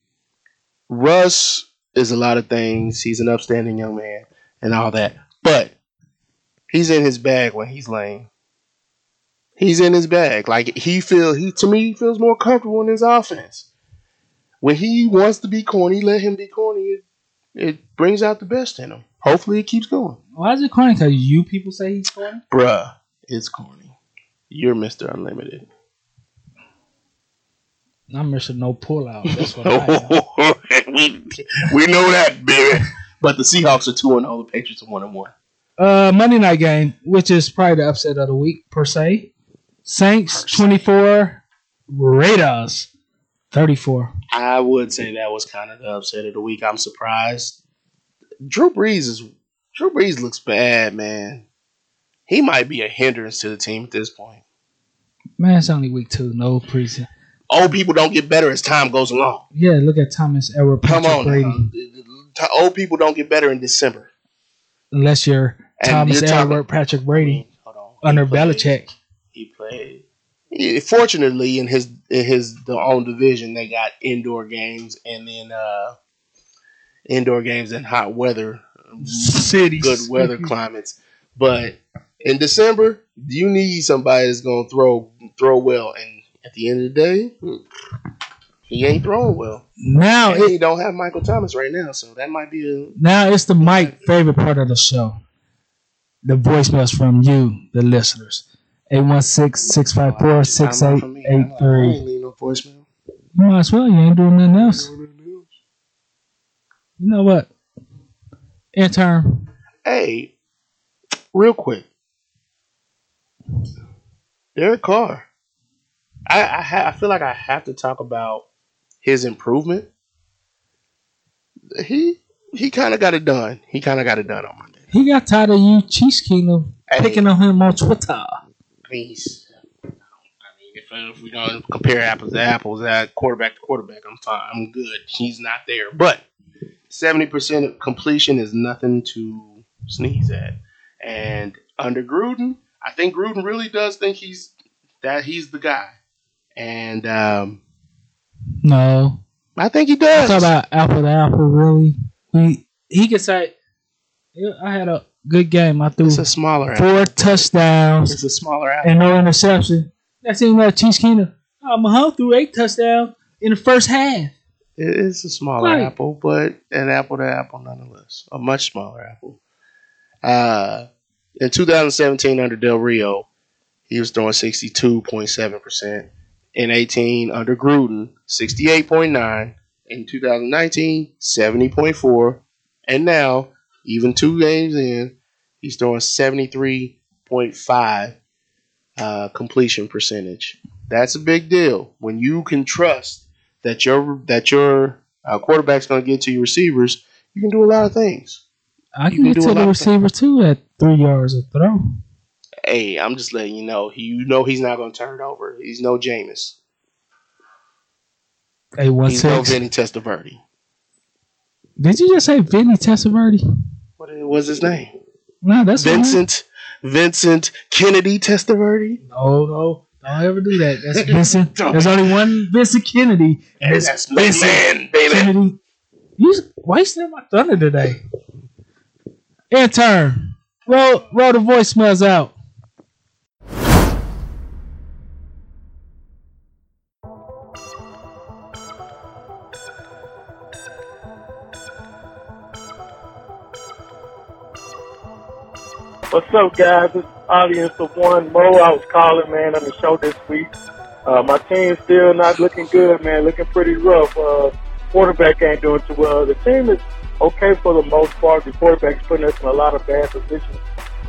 S2: Russ is a lot of things. He's an upstanding young man and all that, but he's in his bag when he's lame. He's in his bag. Like he feel he to me he feels more comfortable in his offense. When he wants to be corny, let him be corny. It, it brings out the best in him. Hopefully, it keeps going.
S1: Why is it corny? Because you people say he's corny.
S2: Bruh, it's corny. You're Mr. Unlimited.
S1: I'm missing no pullout. That's what I am.
S2: We we know that, baby. But the Seahawks are two and zero. The Patriots are one and one.
S1: Uh, Monday night game, which is probably the upset of the week per se. Saints
S2: Per
S1: 24, Raiders 34.
S2: I would say that was kind of the upset of the week. I'm surprised. Drew Brees is Drew Brees looks bad, man. He might be a hindrance to the team at this point.
S1: Man, it's only week two. No preseason.
S2: Old people don't get better as time goes along.
S1: Yeah, look at Thomas Edward
S2: Come
S1: Patrick
S2: on,
S1: Brady.
S2: now. Old people don't get better in December.
S1: Unless you're
S2: And
S1: Thomas
S2: you're talking-
S1: Edward Patrick Brady
S2: Hold on.
S1: under
S2: He played-
S1: Belichick.
S2: He played. He- fortunately, in his in his the own division, they got indoor games and then uh indoor games in hot weather,
S1: Cities.
S2: good weather climates. But in December, you need somebody that's gonna throw throw well. And at the end of the day, hmm, He ain't throwing well.
S1: Now
S2: And
S1: it,
S2: he don't have Michael Thomas right now, so that might be a
S1: now it's the Mike favorite part of the show. The voicemails from you, the listeners. 816-654-6883.
S2: I ain't leaving no voicemail.
S1: You might as well. You ain't doing nothing else. You know what? Intern.
S2: Hey, real quick, Derek Carr. I I, ha- I feel like I have to talk about his improvement. He he kind of got it done. He kind of got it done on Monday.
S1: He got tired of you, Chiefs Kingdom,
S2: Hey.
S1: picking on him on Twitter.
S2: I mean, I mean, if, if we're gonna compare apples to apples, that quarterback to quarterback, I'm fine. I'm good. He's not there, but seventy percent completion is nothing to sneeze at. And under Gruden, I think Gruden really does think he's that he's the guy, and um,
S1: No.
S2: I think he does.
S1: Talk about apple to apple, really. He he could say, I had a good game. I threw
S2: it's a smaller apple.
S1: four touchdowns
S2: It's a smaller apple.
S1: and no interception. That's even that Chiefs Kingdom. Oh, Mahomes threw eight touchdowns in the first half.
S2: It is a smaller
S1: Right.
S2: apple, but an apple to apple nonetheless. A much smaller apple. Uh, in 2017, under Del Rio, he was throwing 62.7%. In 18, under Gruden, 68.9. In 2019, 70.4. And now, even two games in, he's throwing 73.5 uh, completion percentage. That's a big deal. When you can trust that your that your uh, quarterback's going to get to your receivers, you can do a lot of things.
S1: I can
S2: can
S1: get to the receiver too at three yards of throw.
S2: Hey, I'm just letting you know. You know he's not going to turn it over. He's no Jameis.
S1: Hey, one
S2: He's no
S1: six.
S2: Vinny Testaverde.
S1: Did you just say Vinny Testaverde?
S2: What was his name?
S1: No, that's.
S2: Vincent Vincent Kennedy Testaverde.
S1: No, no, don't ever do that. That's Vincent. There's only one Vincent Kennedy, and it's
S2: That's
S1: Vincent
S2: man, baby.
S1: Kennedy. You wasting my thunder today. Intern, roll roll the voicemails out.
S3: What's up, guys? It's audience of one. Mo, I was calling, man, on the show this week. Uh, my team's still not looking good, man. Looking pretty rough. Uh, quarterback ain't doing too well. The team is okay for the most part. The quarterback's putting us in a lot of bad positions,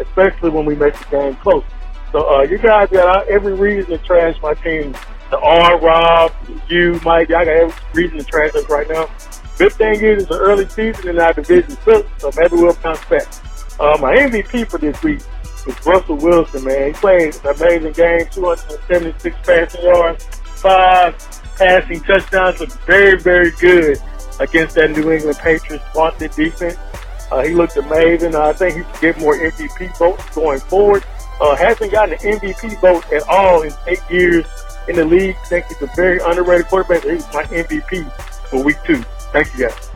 S3: especially when we make the game close. So, uh, you guys got every reason to trash my team. The R, Rob, you, Mike, y'all got every reason to trash us right now. Good thing is it's an early season and our division so maybe we'll bounce back. Uh, my MVP for this week is Russell Wilson, man. He played an amazing game, 276 passing yards, five passing touchdowns, looked very, very good against that New England Patriots vaunted defense. Uh, he looked amazing. I think he should get more MVP votes going forward. Uh, hasn't gotten an MVP vote at all in eight years in the league. I think he's a very underrated quarterback. He's my MVP for week two. Thank you, guys.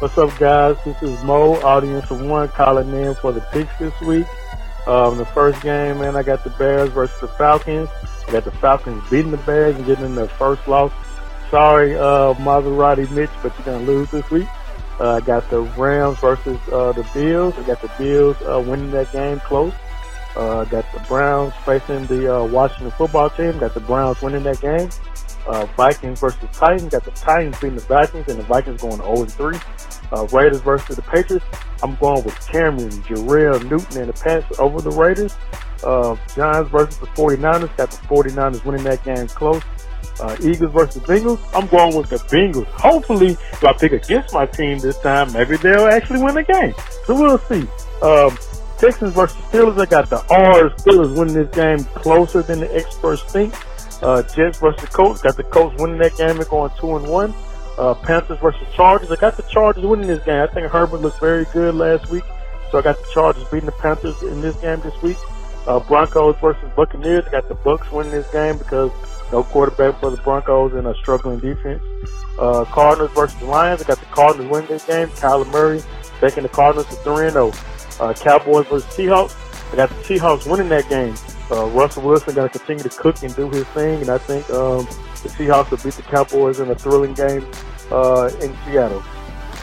S3: What's up, guys? This is Mo, audience of one, calling in for the picks this week. Um, the first game, man, I got the Bears versus the Falcons. I got the Falcons beating the Bears and getting in their first loss. Sorry, uh, Maserati Mitch, but you're gonna lose this week. Uh, I got the Rams versus uh, the Bills. I got the Bills uh, winning that game close. Uh, got the Browns facing the uh, Washington football team. Got the Browns winning that game. Uh, Vikings versus Titans. Got the Titans beating the Vikings, and the Vikings going 0 3. Uh, Raiders versus the Patriots. I'm going with Cameron, Jerrell, Newton, and the Pats over the Raiders. Uh, Giants versus the 49ers. Got the 49ers winning that game close. Uh, Eagles versus Bengals. I'm going with the Bengals. Hopefully, if I pick against my team this time, maybe they'll actually win the game. So we'll see. Um, Texans versus Steelers. I got the R's. Steelers winning this game closer than the experts think. Uh, Jets versus Colts. Got the Colts winning that game and going two and one. Uh, Panthers versus Chargers. I got the Chargers winning this game. I think Herbert looked very good last week, so I got the Chargers beating the Panthers in this game this week. Uh, Broncos versus Buccaneers. I got the Bucks winning this game because no quarterback for the Broncos and a struggling defense. Uh, Cardinals versus Lions. I got the Cardinals winning this game. Kyler Murray taking the Cardinals to 3 0. Uh, Cowboys versus Seahawks. I got the Seahawks winning that game. Uh, Russell Wilson going to continue to cook and do his thing, and I think um, the Seahawks will beat the Cowboys in a thrilling game uh, in Seattle.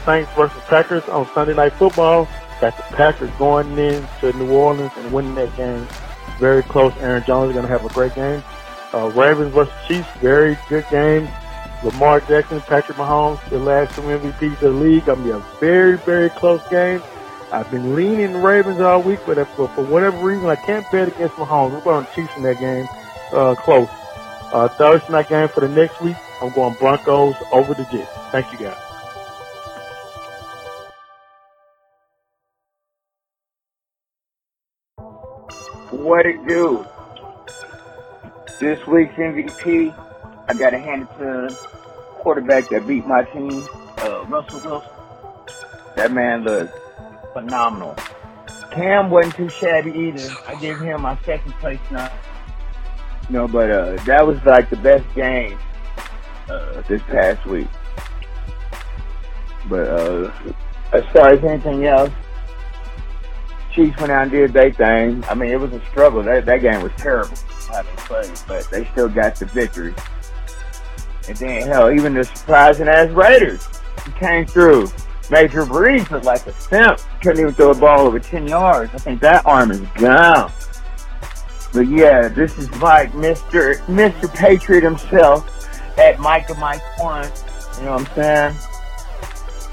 S3: Saints versus Packers on Sunday Night Football. Got the Packers going in to New Orleans and winning that game. Very close. Aaron Jones is going to have a great game. Uh, Ravens versus Chiefs, very good game. Lamar Jackson, Patrick Mahomes, the last two MVPs of the league. Going to be a very, very close game. I've been leaning Ravens all week, but for, for whatever reason, I can't bet against Mahomes. We're going to Chiefs in that game, uh, close. Uh, Thursday night game for the next week, I'm going Broncos over the Jets. Thank you, guys.
S4: What it do? This week's MVP, I got to hand it to quarterback that beat my team, uh, Russell Wilson. That man looked phenomenal. Cam wasn't too shabby either. I gave him my second place now. No, but uh, that was like the best game uh, this past week. But uh, as far as anything else, Chiefs went out and did their thing. I mean, it was a struggle. That that game was terrible having played, but they still got the victory. And then hell, even the surprising ass Raiders came through. Major Brees looked like a simp. Couldn't even throw a ball over 10 yards. I think that arm is gone. But yeah, this is like Mr. Mr. Patriot himself at Mike and Mike One. You know what I'm saying?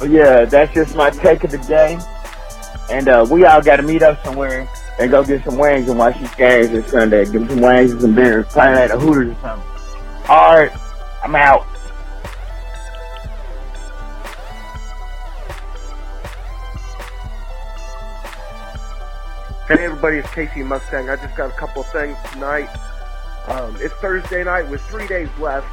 S4: But yeah, that's just my take of the day. And uh, we all got to meet up somewhere and go get some wings and watch these games this Sunday. Get some wings and some beers, playing at the Hooters or something. All right, I'm out.
S5: Hey everybody, it's Casey Mustang. I just got a couple of things tonight. Um, it's Thursday night with three days left.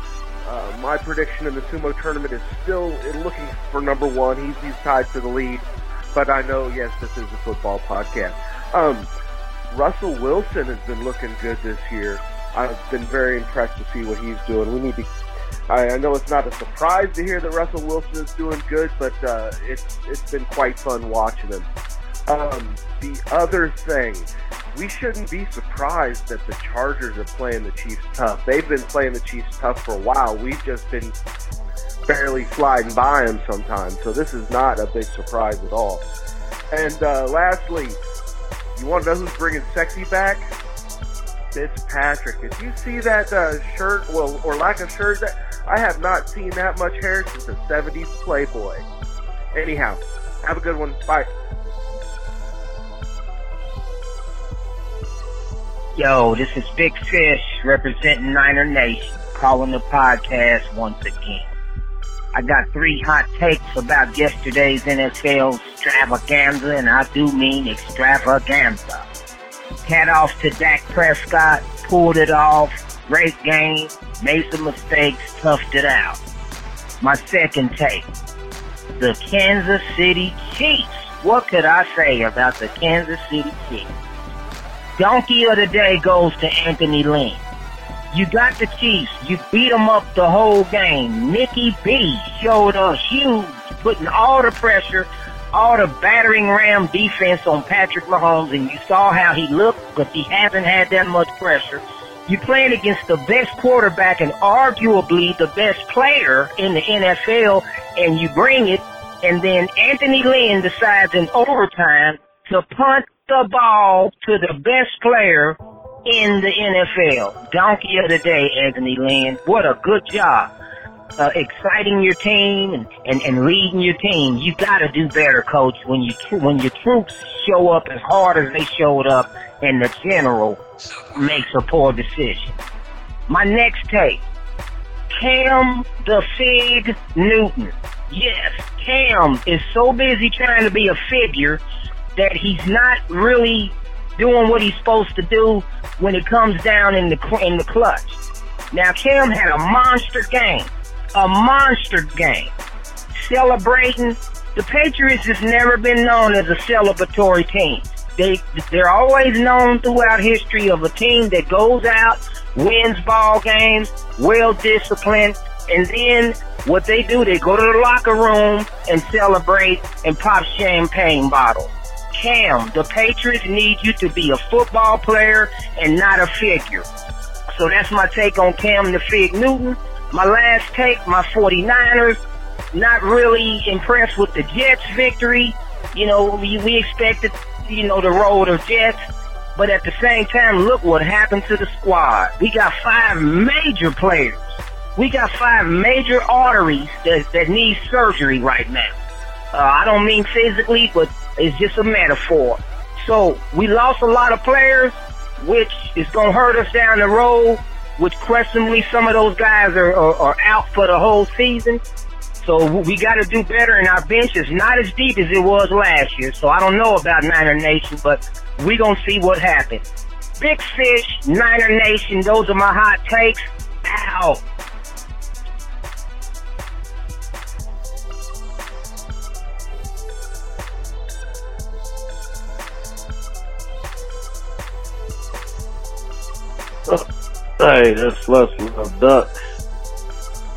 S5: Uh, my prediction in the sumo tournament is still looking for number one. He's, he's tied for the lead, but I know, yes, this is a football podcast. Um, Russell Wilson has been looking good this year. I've been very impressed to see what he's doing. We need to. I, I know it's not a surprise to hear that Russell Wilson is doing good, but uh, it's it's been quite fun watching him. Um, the other thing, we shouldn't be surprised that the Chargers are playing the Chiefs tough. They've been playing the Chiefs tough for a while. We've just been barely sliding by them sometimes. So this is not a big surprise at all. And uh, lastly, you want to know who's bringing sexy back? Fitzpatrick. If you see that uh, shirt, well, or lack of shirt, that I have not seen that much hair since the '70s Playboy. Anyhow, have a good one. Bye.
S4: Yo, this is Big Fish representing Niner Nation, calling the podcast once again. I got three hot takes about yesterday's NFL extravaganza, and I do mean extravaganza. Hat off to Dak Prescott, pulled it off, great game, made some mistakes, toughed it out. My second take, the Kansas City Chiefs. What could I say about the Kansas City Chiefs? Donkey of the day goes to Anthony Lynn. You got the Chiefs. You beat them up the whole game. Mickey B showed us huge, putting all the pressure, all the battering ram defense on Patrick Mahomes, and you saw how he looked because he hasn't had that much pressure. You're playing against the best quarterback and arguably the best player in the NFL, and you bring it, and then Anthony Lynn decides in overtime to punt the ball to the best player in the NFL. Donkey of the day, Anthony Lynn. What a good job. Uh, exciting your team and, and, and leading your team. You gotta do better, coach, when you, when your troops show up as hard as they showed up and the general makes a poor decision. My next take. Cam the Fig Newton. Yes, Cam is so busy trying to be a figure that he's not really doing what he's supposed to do when it comes down in the in the clutch. Now Cam had a monster game, a monster game, celebrating. The Patriots has never been known as a celebratory team. They they're always known throughout history of a team that goes out, wins ball games, well disciplined, and then what they do, they go to the locker room and celebrate and pop champagne bottles. Cam, the Patriots need you to be a football player and not a figure. So that's my take on Cam the Fig Newton. My last take, my 49ers, not really impressed with the Jets victory. You know, we, we expected, you know, the road of Jets. But at the same time, look what happened to the squad. We got five major players. We got five major arteries that, that need surgery right now. Uh, I don't mean physically, but it's just a metaphor. So we lost a lot of players, which is going to hurt us down the road, which questionably some of those guys are, are, are out for the whole season. So we got to do better, and our bench is not as deep as it was last year. So I don't know about Niner Nation, but we going to see what happens. Big Fish, Niner Nation, those are my hot takes. Ow.
S6: Hey, that's Leslie of Duck.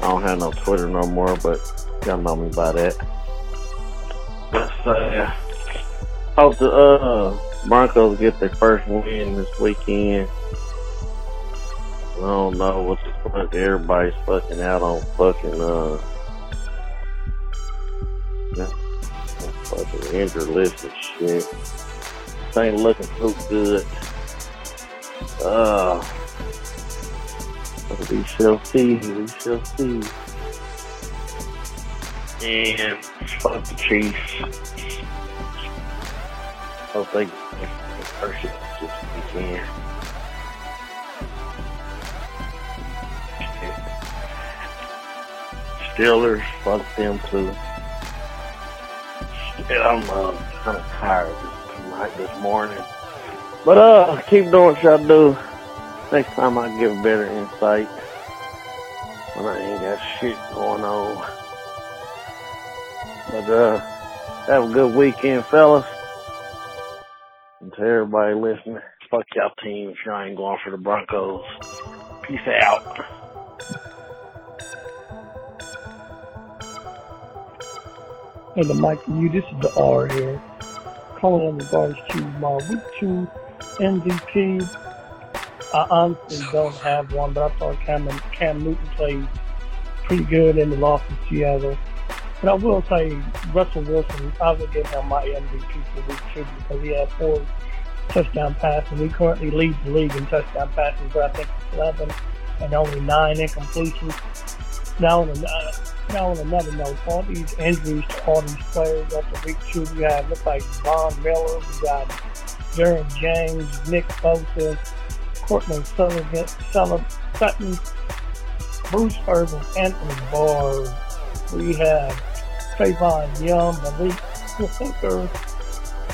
S6: I don't have no Twitter no more, but y'all know me by that. Let's uh, hope the uh, Broncos get their first win this weekend. I don't know what the fuck everybody's fucking out on fucking uh fucking injured list and shit. This ain't looking too good. Uh we shall see, we shall see. And fuck the Chiefs. I hope they get first just can. Steelers, fuck them too. I'm uh, kind of tired tonight this morning. But uh, keep doing what y'all do. Next time I give better insight when I ain't got shit going on. But uh, have a good weekend, fellas. And to everybody listening, fuck y'all team if y'all ain't going for the Broncos. Peace out.
S7: Hey, the Mike you. This is the R here. Calling in regards to my week two MVP. I honestly don't have one, but I thought Cam, Cam Newton played pretty good in the loss to Seattle. But I will say Russell Wilson, I will give him my MVP for week two because he had four touchdown passes. He currently leads the league in touchdown passes, but I think 11 and only nine incompletions. Now, uh, now on another note, all these injuries to all these players after week two, we have look like Von Miller, we got Derwin James, Nick Bosa, Courtland Sullivan, Sullivan, Sutton, Bruce Irvin, Anthony Barr. We have Trayvon Young, Malik Hooker,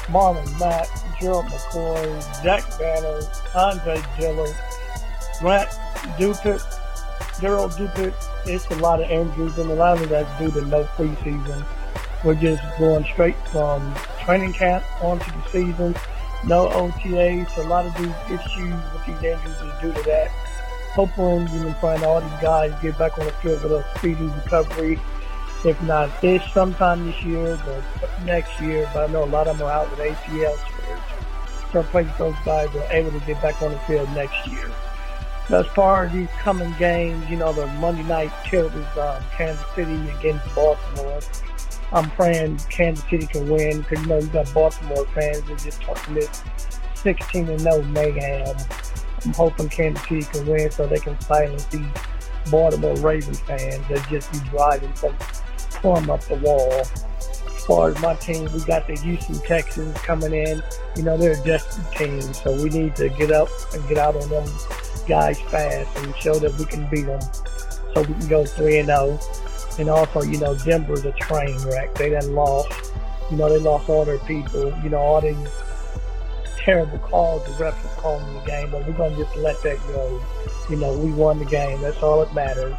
S7: Marlon Mack, Gerald McCoy, Jack Banner, Andre Dillard, Grant Delpit, Daryl Dupit. It's a lot of injuries, and a lot of that's due to no preseason. We're just going straight from training camp onto the season. No OTAs. A lot of these issues with these injuries is due to that. Hoping we can find all these guys get back on the field with a speedy recovery. If not this sometime this year, but next year. But I know a lot of them are out with ACL tears. So I pray those guys are able to get back on the field next year. As far as these coming games, you know, the Monday night killers, um, Kansas City against Baltimore. I'm praying Kansas City can win because, you know, you got Baltimore fans that just talking this 16 and 0 mayhem. I'm hoping Kansas City can win so they can silence these Baltimore Ravens fans that just be driving from plumb up the wall. As far as my team, we got the Houston Texans coming in. You know, they're a desperate team, so we need to get up and get out on them guys fast and show that we can beat them so we can go 3 and 0. And also, you know, Denver's a train wreck. They done lost. You know, they lost all their people. You know, all these terrible calls the refs are calling the game, but we're going to just let that go. You know, we won the game. That's all that matters.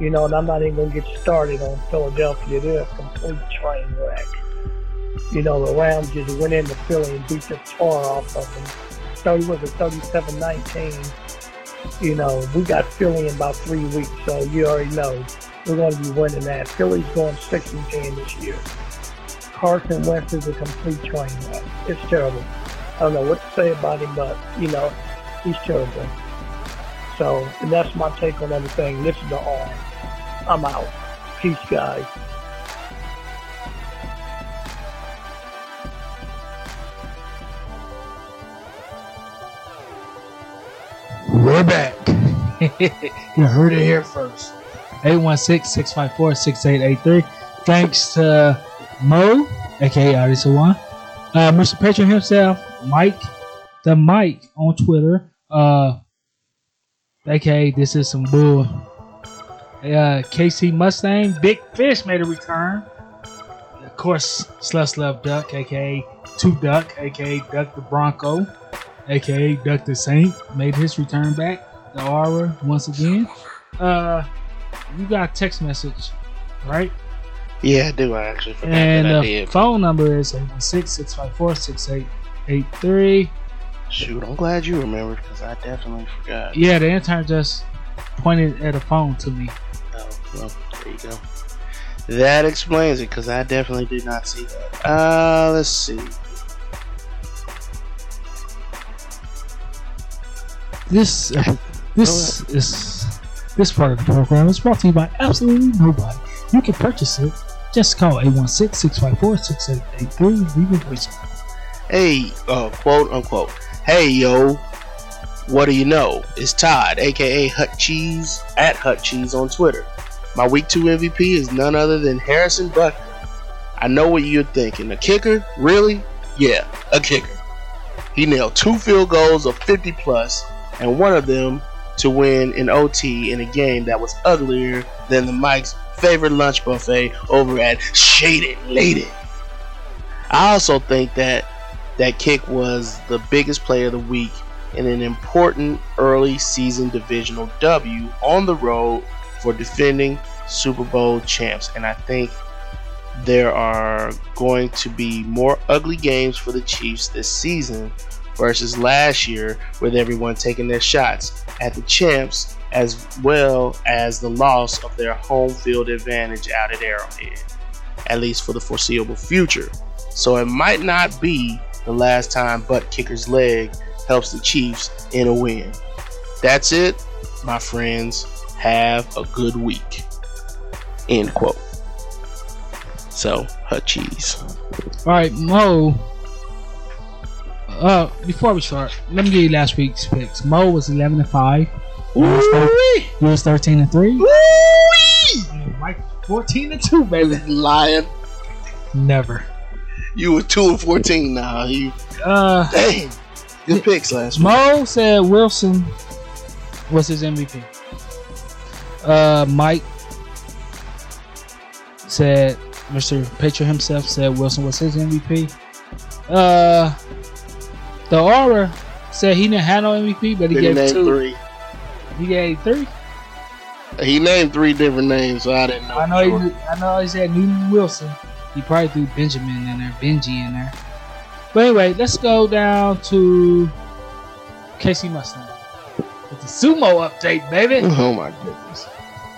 S7: You know, and I'm not even going to get started on Philadelphia. They're a complete train wreck. You know, the Rams just went into Philly and beat the tar off of them. 30 was it 37-19. You know, we got Philly in about three weeks, so you already know we're going to be winning that. Philly's going 6 and 10 this year. Carson Wentz is a complete train wreck. it's terrible. I don't know what to say about him, but you know, he's terrible. So, and that's my take on everything. This is the i'm out. Peace, guys.
S1: We're back. you heard it here first. 816-654-6883. Thanks to Mo, aka One, uh, Mr. Patron himself, Mike, the Mike on Twitter, uh, aka This is some bull. Uh, KC Mustang, Big Fish made a return. Of course, Slush Love Duck, aka Two Duck, aka Duck the Bronco, aka Dr. Saint, made his return back. The Aura once again. Uh, you got a text message, right?
S2: Yeah, I do. I actually forgot
S1: And
S2: that I
S1: the
S2: did.
S1: phone number is 816-654-6883.
S2: Shoot, I'm glad you remembered because I definitely forgot.
S1: Yeah, the intern just pointed at a phone to me.
S2: Oh, well, there you go. That explains it because I definitely did not see that. Uh, let's see.
S1: This this is this part of the program is brought to you by absolutely nobody. You can purchase it. Just call 816-654-6883 leave a voicemail.
S2: Hey, uh, quote unquote. Hey, yo, what do you know? It's Todd, aka Hut Cheese, at Hut Cheese on Twitter. My week two MVP is none other than Harrison Butker. I know what you're thinking. A kicker? Really? Yeah, a kicker. He nailed two field goals of 50 plus, and one of them to win in OT in a game that was uglier than the Mike's favorite lunch buffet over at Shaded Lady. I also think that that kick was the biggest play of the week in an important early season divisional W on the road for defending Super Bowl champs. And I think there are going to be more ugly games for the Chiefs this season versus last year with everyone taking their shots at the champs as well as the loss of their home field advantage out at Arrowhead, at least for the foreseeable future. So it might not be the last time Butt Kicker's leg helps the Chiefs in a win. That's it, my friends. Have a good week. End quote. So, hut cheese.
S1: All right, Mo. Uh, before we start, let me give you last week's picks. Mo was eleven and five. You was you was thirteen and three. And Mike fourteen and two, baby.
S2: Lion.
S1: Never.
S2: You were 2 and 14 now. You,
S1: Uh,
S2: dang. Good picks last week.
S1: Mo said Wilson was his MVP. Uh, Mike said Mr. Pitcher himself said Wilson was his MVP. Uh, the Aura said he didn't have no MVP, but he gave two.
S2: three.
S1: He gave three.
S2: He named three different names, so I didn't know.
S1: I know. He, I know. He said Newton Wilson. He probably threw Benjamin in there, Benji in there. But anyway, let's go down to Casey Mustang with the sumo update, baby.
S2: Oh my goodness.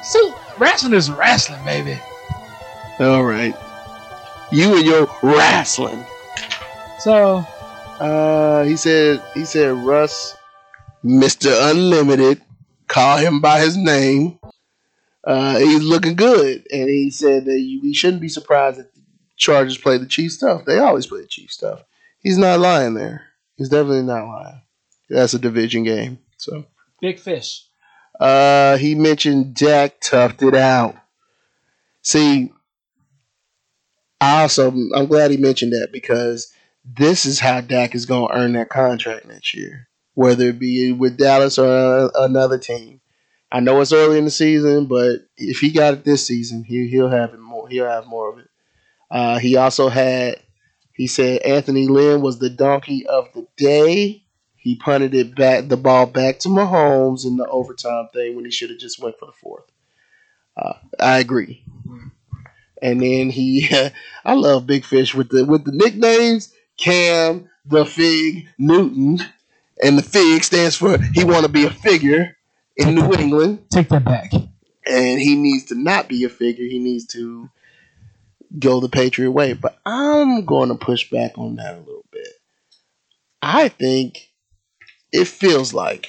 S1: So wrestling is wrestling, baby.
S2: All right. You and your wrestling.
S1: So
S2: Uh, he said. He said Russ, Mister Unlimited, call him by his name. Uh, he's looking good, and he said that you, we shouldn't be surprised that the Chargers play the Chiefs stuff. They always play the Chiefs stuff. He's not lying there. He's definitely not lying. That's a division game. So.
S1: big fish.
S2: Uh, he mentioned Dak toughed it out. See, I also I'm glad he mentioned that because this is how Dak is going to earn that contract next year, whether it be with Dallas or uh, another team. I know it's early in the season, but if he got it this season, he he'll have it more. He'll have more of it. Uh, he also had. He said Anthony Lynn was the donkey of the day. He punted it back, the ball back to Mahomes in the overtime thing when he should have just went for the fourth. Uh, I agree. And then he, I love Big Fish with the with the nicknames Cam, the Fig, Newton, and the Fig stands for he want to be a figure in New England,
S1: Take that back.
S2: and he needs to not be a figure. He needs to go the Patriot way. But I'm going to push back on that a little bit. I think it feels like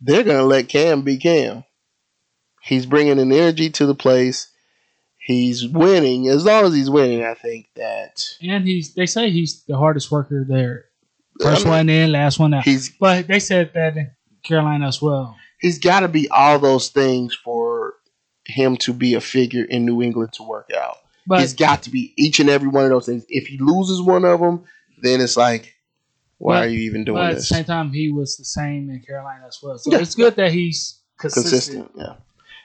S2: they're gonna let Cam be Cam. He's bringing an energy to the place. He's winning. As long as he's winning, I think that
S1: And he's they say he's the hardest worker there.
S2: I
S1: First
S2: mean,
S1: one in, last one out.
S2: He's
S1: But they said that in Carolina as well.
S2: he's got to be all those things for him to be a figure in New England to work out.
S1: But
S2: he's got to be each and every one of those things. If he loses one of them, then it's like, why
S1: But-
S2: are you even doing
S1: but at the same time, he was the same in Carolina as well. So
S2: Yeah.
S1: it's good that he's consistent.
S2: Consistent, yeah.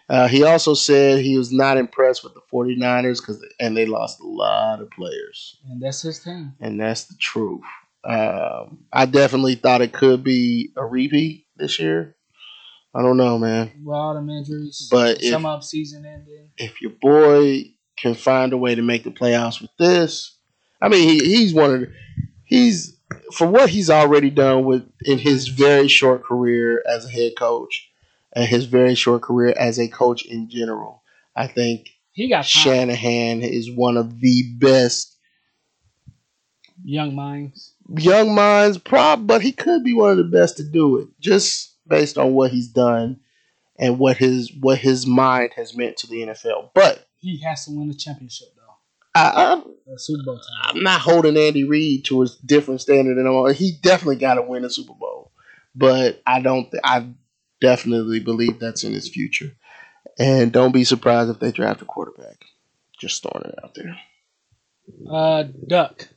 S2: Uh, he also said he was not impressed with the 49ers because and they lost a lot of players,
S1: And that's his team.
S2: and that's the truth. Um, I definitely thought it could be a repeat this year. I don't know, man.
S1: With all them injuries.
S2: But if-
S1: some of season ending.
S2: if your boy can find a way to make the playoffs with this, I mean, he, he's one of the, he's for what he's already done with in his very short career as a head coach his very short career as a coach in general. I think
S1: He got time.
S2: Shanahan is one of the best
S1: young minds.
S2: young minds, prob, but he could be one of the best to do it just based on what he's done and what his what his mind has meant to the NFL. But
S1: He has to win the championship though.
S2: I, I'm
S1: Super Bowl time.
S2: I'm not holding Andy Reid to a different standard than all. He definitely got to win a Super Bowl, but I don't. Th- I definitely believe that's in his future, and don't be surprised if they draft a quarterback. Just throwing it out there.
S1: Uh, Duck.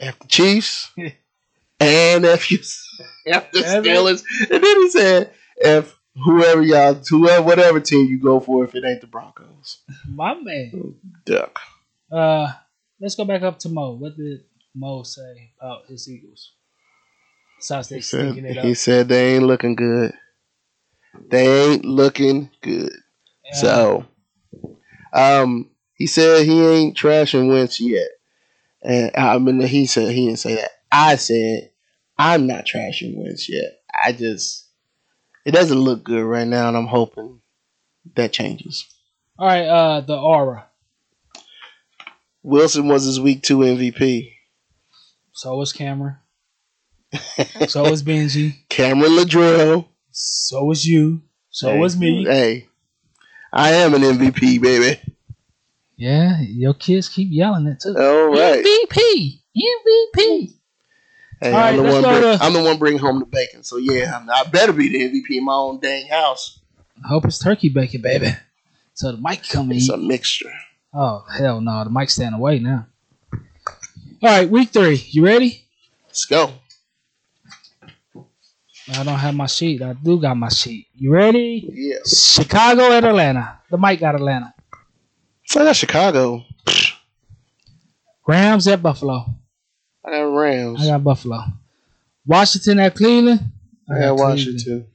S2: After Chiefs and if you after? Steelers, and then he said if whoever y'all, whoever whatever team you go for, if it ain't the Broncos,
S1: My man.
S2: duck.
S1: Uh, let's go back up to Mo. What did Mo say about his Eagles?
S2: He said, he said they ain't looking good. They ain't looking good.
S1: Uh,
S2: So, um, he said he ain't trashing Wentz yet, and I mean he said he didn't say that. I said I'm not trashing Wentz yet. I just it doesn't look good right now, and I'm hoping that changes.
S1: all right. Uh, the aura.
S2: Wilson was his week two MVP.
S1: So was Cameron. so was Benji.
S2: Cameron Ladrill.
S1: So was you. So
S2: Hey,
S1: was me.
S2: Hey, I am an MVP, baby.
S1: Yeah, your kids keep yelling it too.
S2: All right.
S1: MVP. MVP.
S2: Hey,
S1: All right,
S2: I'm the one.
S1: go
S2: Bring,
S1: to-
S2: I'm the one bring home the bacon. So yeah, I'm, I better be the MVP in my own dang house.
S1: I hope it's turkey bacon, baby. So the mic come in.
S2: It's a mixture.
S1: Oh hell no, the mic's staying away now. All right, week three. You ready?
S2: Let's go.
S1: I don't have my sheet. I do got my sheet. You ready?
S2: Yeah.
S1: Chicago at Atlanta. The mic got Atlanta.
S2: I got Chicago.
S1: Rams at Buffalo.
S2: I got Rams.
S1: I got Buffalo. Washington at Cleveland.
S2: I got
S1: Cleveland.
S2: Washington.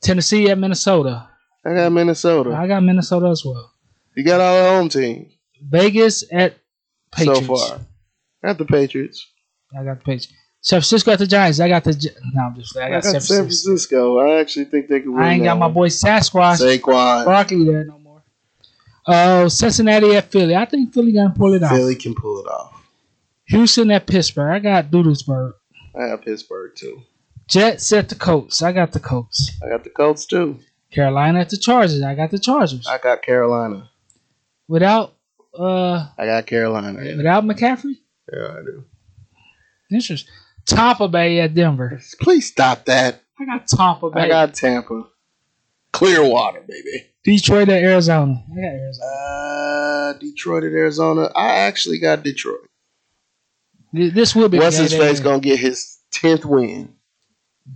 S1: Tennessee at Minnesota.
S2: I got Minnesota.
S1: I got Minnesota as well.
S2: You got all the home teams
S1: Vegas at Patriots.
S2: so far. I got the Patriots.
S1: I got the Patriots. San Francisco at the Giants. I got the. No, I'm just. I
S2: I
S1: got,
S2: got
S1: San
S2: San
S1: Francisco.
S2: Francisco. I actually think they could win.
S1: I ain't got my boy Sasquatch
S2: Saquon.
S1: Barkley there no more. Uh, Cincinnati at Philly. I think Philly gonna pull it off.
S2: Philly can pull it off.
S1: Houston at Pittsburgh. I got Doodlesburg.
S2: I got Pittsburgh too.
S1: Jets at the Colts. I got the Colts.
S2: I got the Colts too.
S1: Carolina at the Chargers. I got the Chargers.
S2: I got Carolina.
S1: Without uh
S2: I got Carolina. Yeah,
S1: without McCaffrey.
S2: yeah I do.
S1: Interesting. Tampa Bay at Denver.
S2: Please stop that.
S1: I got Tampa Bay.
S2: I got Tampa. Clearwater, baby.
S1: Detroit at Arizona. I got Arizona.
S2: Uh, Detroit at Arizona. I actually got Detroit.
S1: This will be.
S2: What's his face gonna get his tenth win?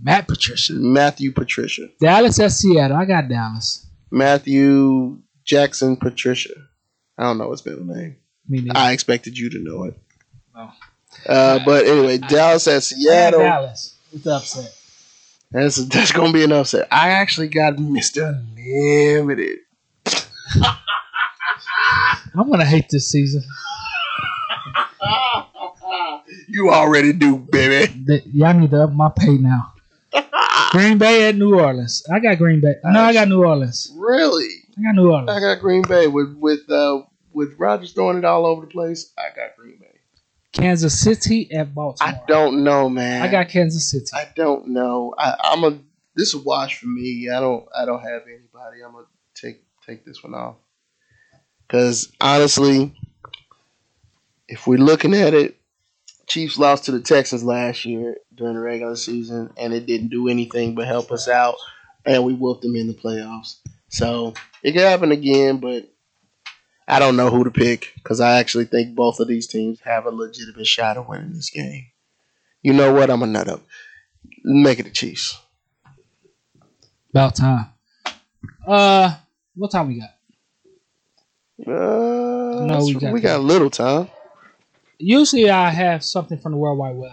S1: Matt Patricia.
S2: Matthew Patricia.
S1: Dallas at Seattle. I got Dallas.
S2: Matthew Jackson Patricia. I don't know his middle name.
S1: Me neither.
S2: I expected you to know it.
S1: Oh.
S2: Uh, but anyway, Dallas at Seattle.
S1: Dallas. It's upset.
S2: That's that's gonna be an upset. I actually got Mr. Limited.
S1: I'm gonna hate this season.
S2: you already do, baby.
S1: Th- Y'all need to up my pay now. Green Bay at New Orleans. I got Green Bay. No, I got New Orleans.
S2: Really?
S1: I got New Orleans.
S2: I got Green Bay with with uh with Rodgers throwing it all over the place. I got Green Bay.
S1: Kansas City at Baltimore.
S2: I don't know, man.
S1: I got Kansas City.
S2: I don't know. I, I'm a. This is a wash for me. I don't. I don't have anybody. I'm gonna take take this one off. Because honestly, if we're looking at it, Chiefs lost to the Texans last year during the regular season, and it didn't do anything but help us out, and we whooped them in the playoffs. So it could happen again, but I don't know who to pick because I actually think both of these teams have a legitimate shot of winning this game. You know what? I'm a nut up. Make it the Chiefs.
S1: About time. Uh, what time we got?
S2: Uh,
S1: No, we
S2: we,
S1: got
S2: got, a little time.
S1: Usually, I have something from the World Wide Web,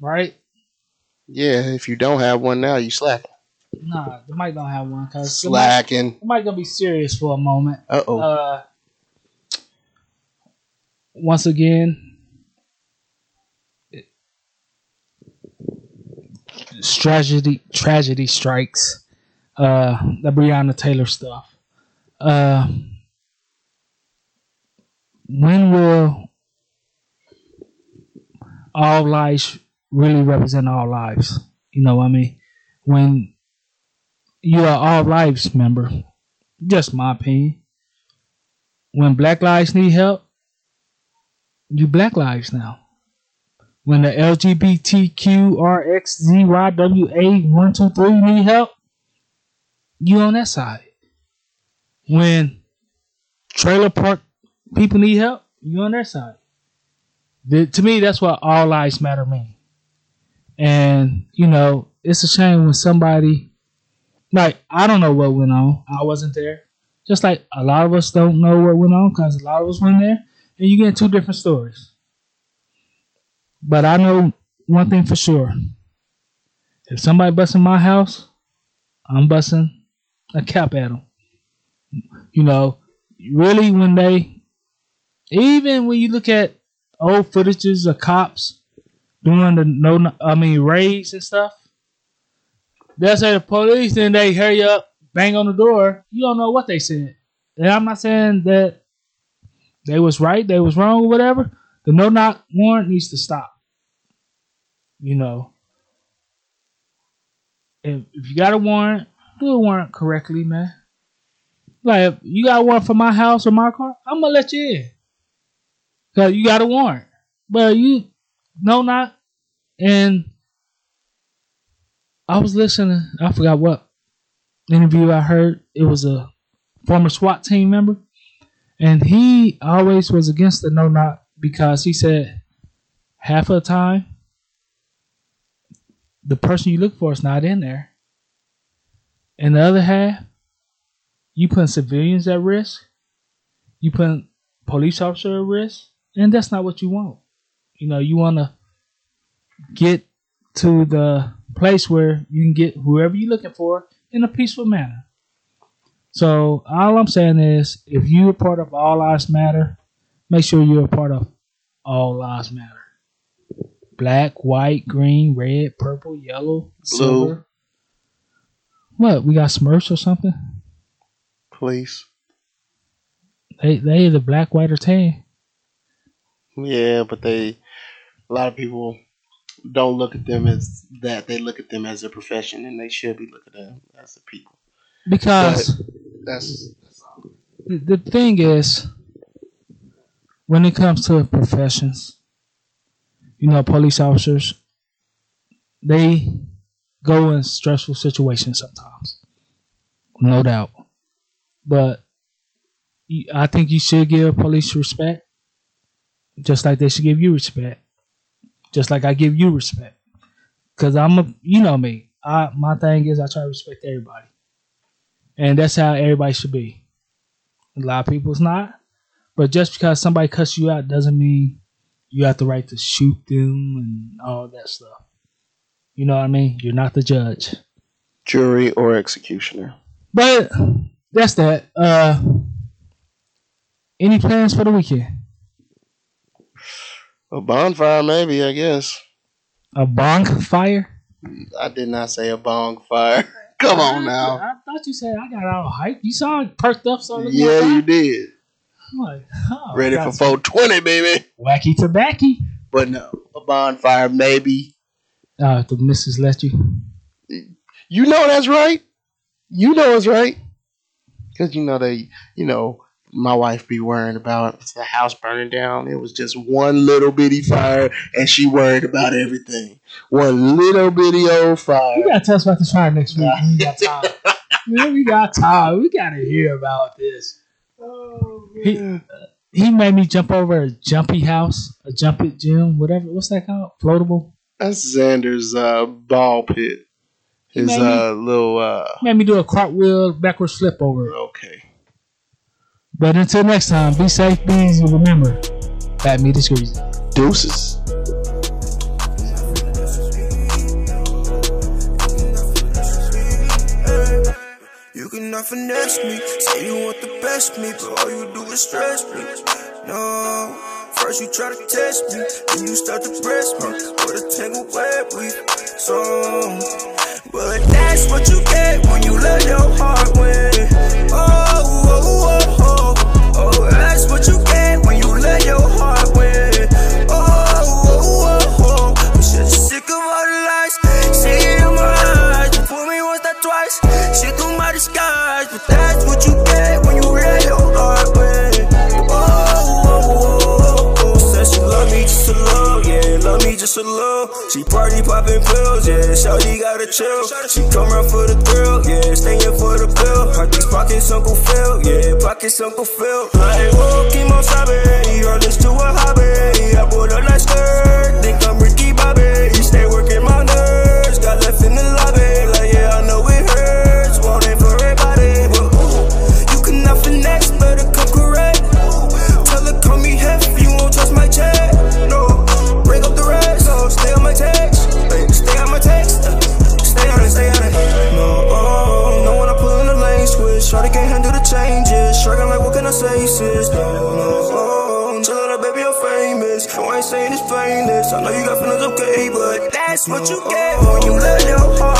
S1: right?
S2: Yeah, if you don't have one now, you slacking.
S1: Nah, the mic don't have one because the mic,
S2: Slacking.
S1: the mic gonna be serious for a moment.
S2: Uh oh.
S1: Uh, once again, tragedy tragedy strikes. Uh, the Breonna Taylor stuff. Uh, when will all lives really represent all lives? You know what I mean? When you are all lives member, just my opinion. When black lives need help, you black lives now. When the LGBTQRXZYWA123 need help, you on that side. When trailer park people need help, you on their side. The, to me, that's what all lives matter mean. And, you know, it's a shame when somebody, like, I don't know what went on. I wasn't there. Just like a lot of us don't know what went on because a lot of us weren't there. And you get two different stories. But I know one thing for sure. If somebody busts in my house, I'm busting a cap at them. You know, really when they, even when you look at old footages of cops doing the no, I mean raids and stuff, they'll say the police, and they hurry up, bang on the door. You don't know what they said. And I'm not saying that they was right, they was wrong, whatever. The no knock warrant needs to stop. You know, if, if you got a warrant, do a warrant correctly, man. Like if you got warrant for my house or my car, I'm gonna let you in. Cause you got a warrant. But you no knock and I was listening, I forgot what interview I heard. It was a former SWAT team member. And he always was against the no knock because he said half of the time the person you look for is not in there. And the other half, you putting civilians at risk, you putting police officer at risk, and that's not what you want. You know, you want to get to the place where you can get whoever you're looking for in a peaceful manner. So all I'm saying is, if you're part of All Lives Matter, make sure you're a part of All Lives Matter. Black, white, green, red, purple, yellow, silver. What? We got Smurfs or something?
S2: Please.
S1: They they either black, white, or tan.
S2: Yeah, but they a lot of people don't look at them as that. They look at them as a profession, and they should be looking at them as a people.
S1: Because
S2: That's, that's
S1: the, thing is, when it comes to professions, you know, police officers, they go in stressful situations sometimes, no doubt. But I think you should give police respect, just like they should give you respect, just like I give you respect. Cause I'm a, you know me. I my thing is I try to respect everybody, and that's how everybody should be. A lot of people's not, but just because somebody cuts you out doesn't mean you have the right to shoot them and all that stuff. You know what I mean? You're not the judge.
S2: Jury or executioner.
S1: But that's that. Uh any plans for the weekend?
S2: A bonfire, maybe. I guess.
S1: A bonfire?
S2: I did not say a bonfire. Come on now.
S1: I thought you said I got all hype. You saw it perked up so
S2: Yeah, you did.
S1: I'm like, oh,
S2: Ready for
S1: some
S2: 420, baby.
S1: wacky tobacco.
S2: But no, a bonfire maybe.
S1: Uh, the missus let you.
S2: You know that's right. You know it's right. Cause you know they, you know, my wife be worrying about the house burning down. It was just one little bitty fire, and she worried about everything. One little bitty old fire.
S1: You gotta tell us about this fire next week. We got time. Man, we got time. We gotta hear about this. He, he made me jump over a jumpy house, a jumpy gym, whatever. What's that called? Floatable.
S2: That's Xander's uh, ball pit. His uh, little uh,
S1: Made me do a cartwheel, backwards flip over.
S2: okay.
S1: But until next time, be safe, be easy. Remember, bad meat is greasy.
S2: Deuces.
S8: You cannot finesse me. Say you want the best me, but all you do is stress me. No. First you try to test me, then you start to press me. With a tangled web we so. But that's what you get when you let your heart win. She party popping pills, yeah. Shawty gotta chill. She come around for the thrill, yeah. Staying for the pill. Heart these pockets, Uncle Phil, yeah. Pockets, Uncle Phil. Like, oh, chemo sabe. Run this to a hobby. I put a nice skirt. Think I'm know you got feelings, okay, but that's what you get when you oh, let your heart.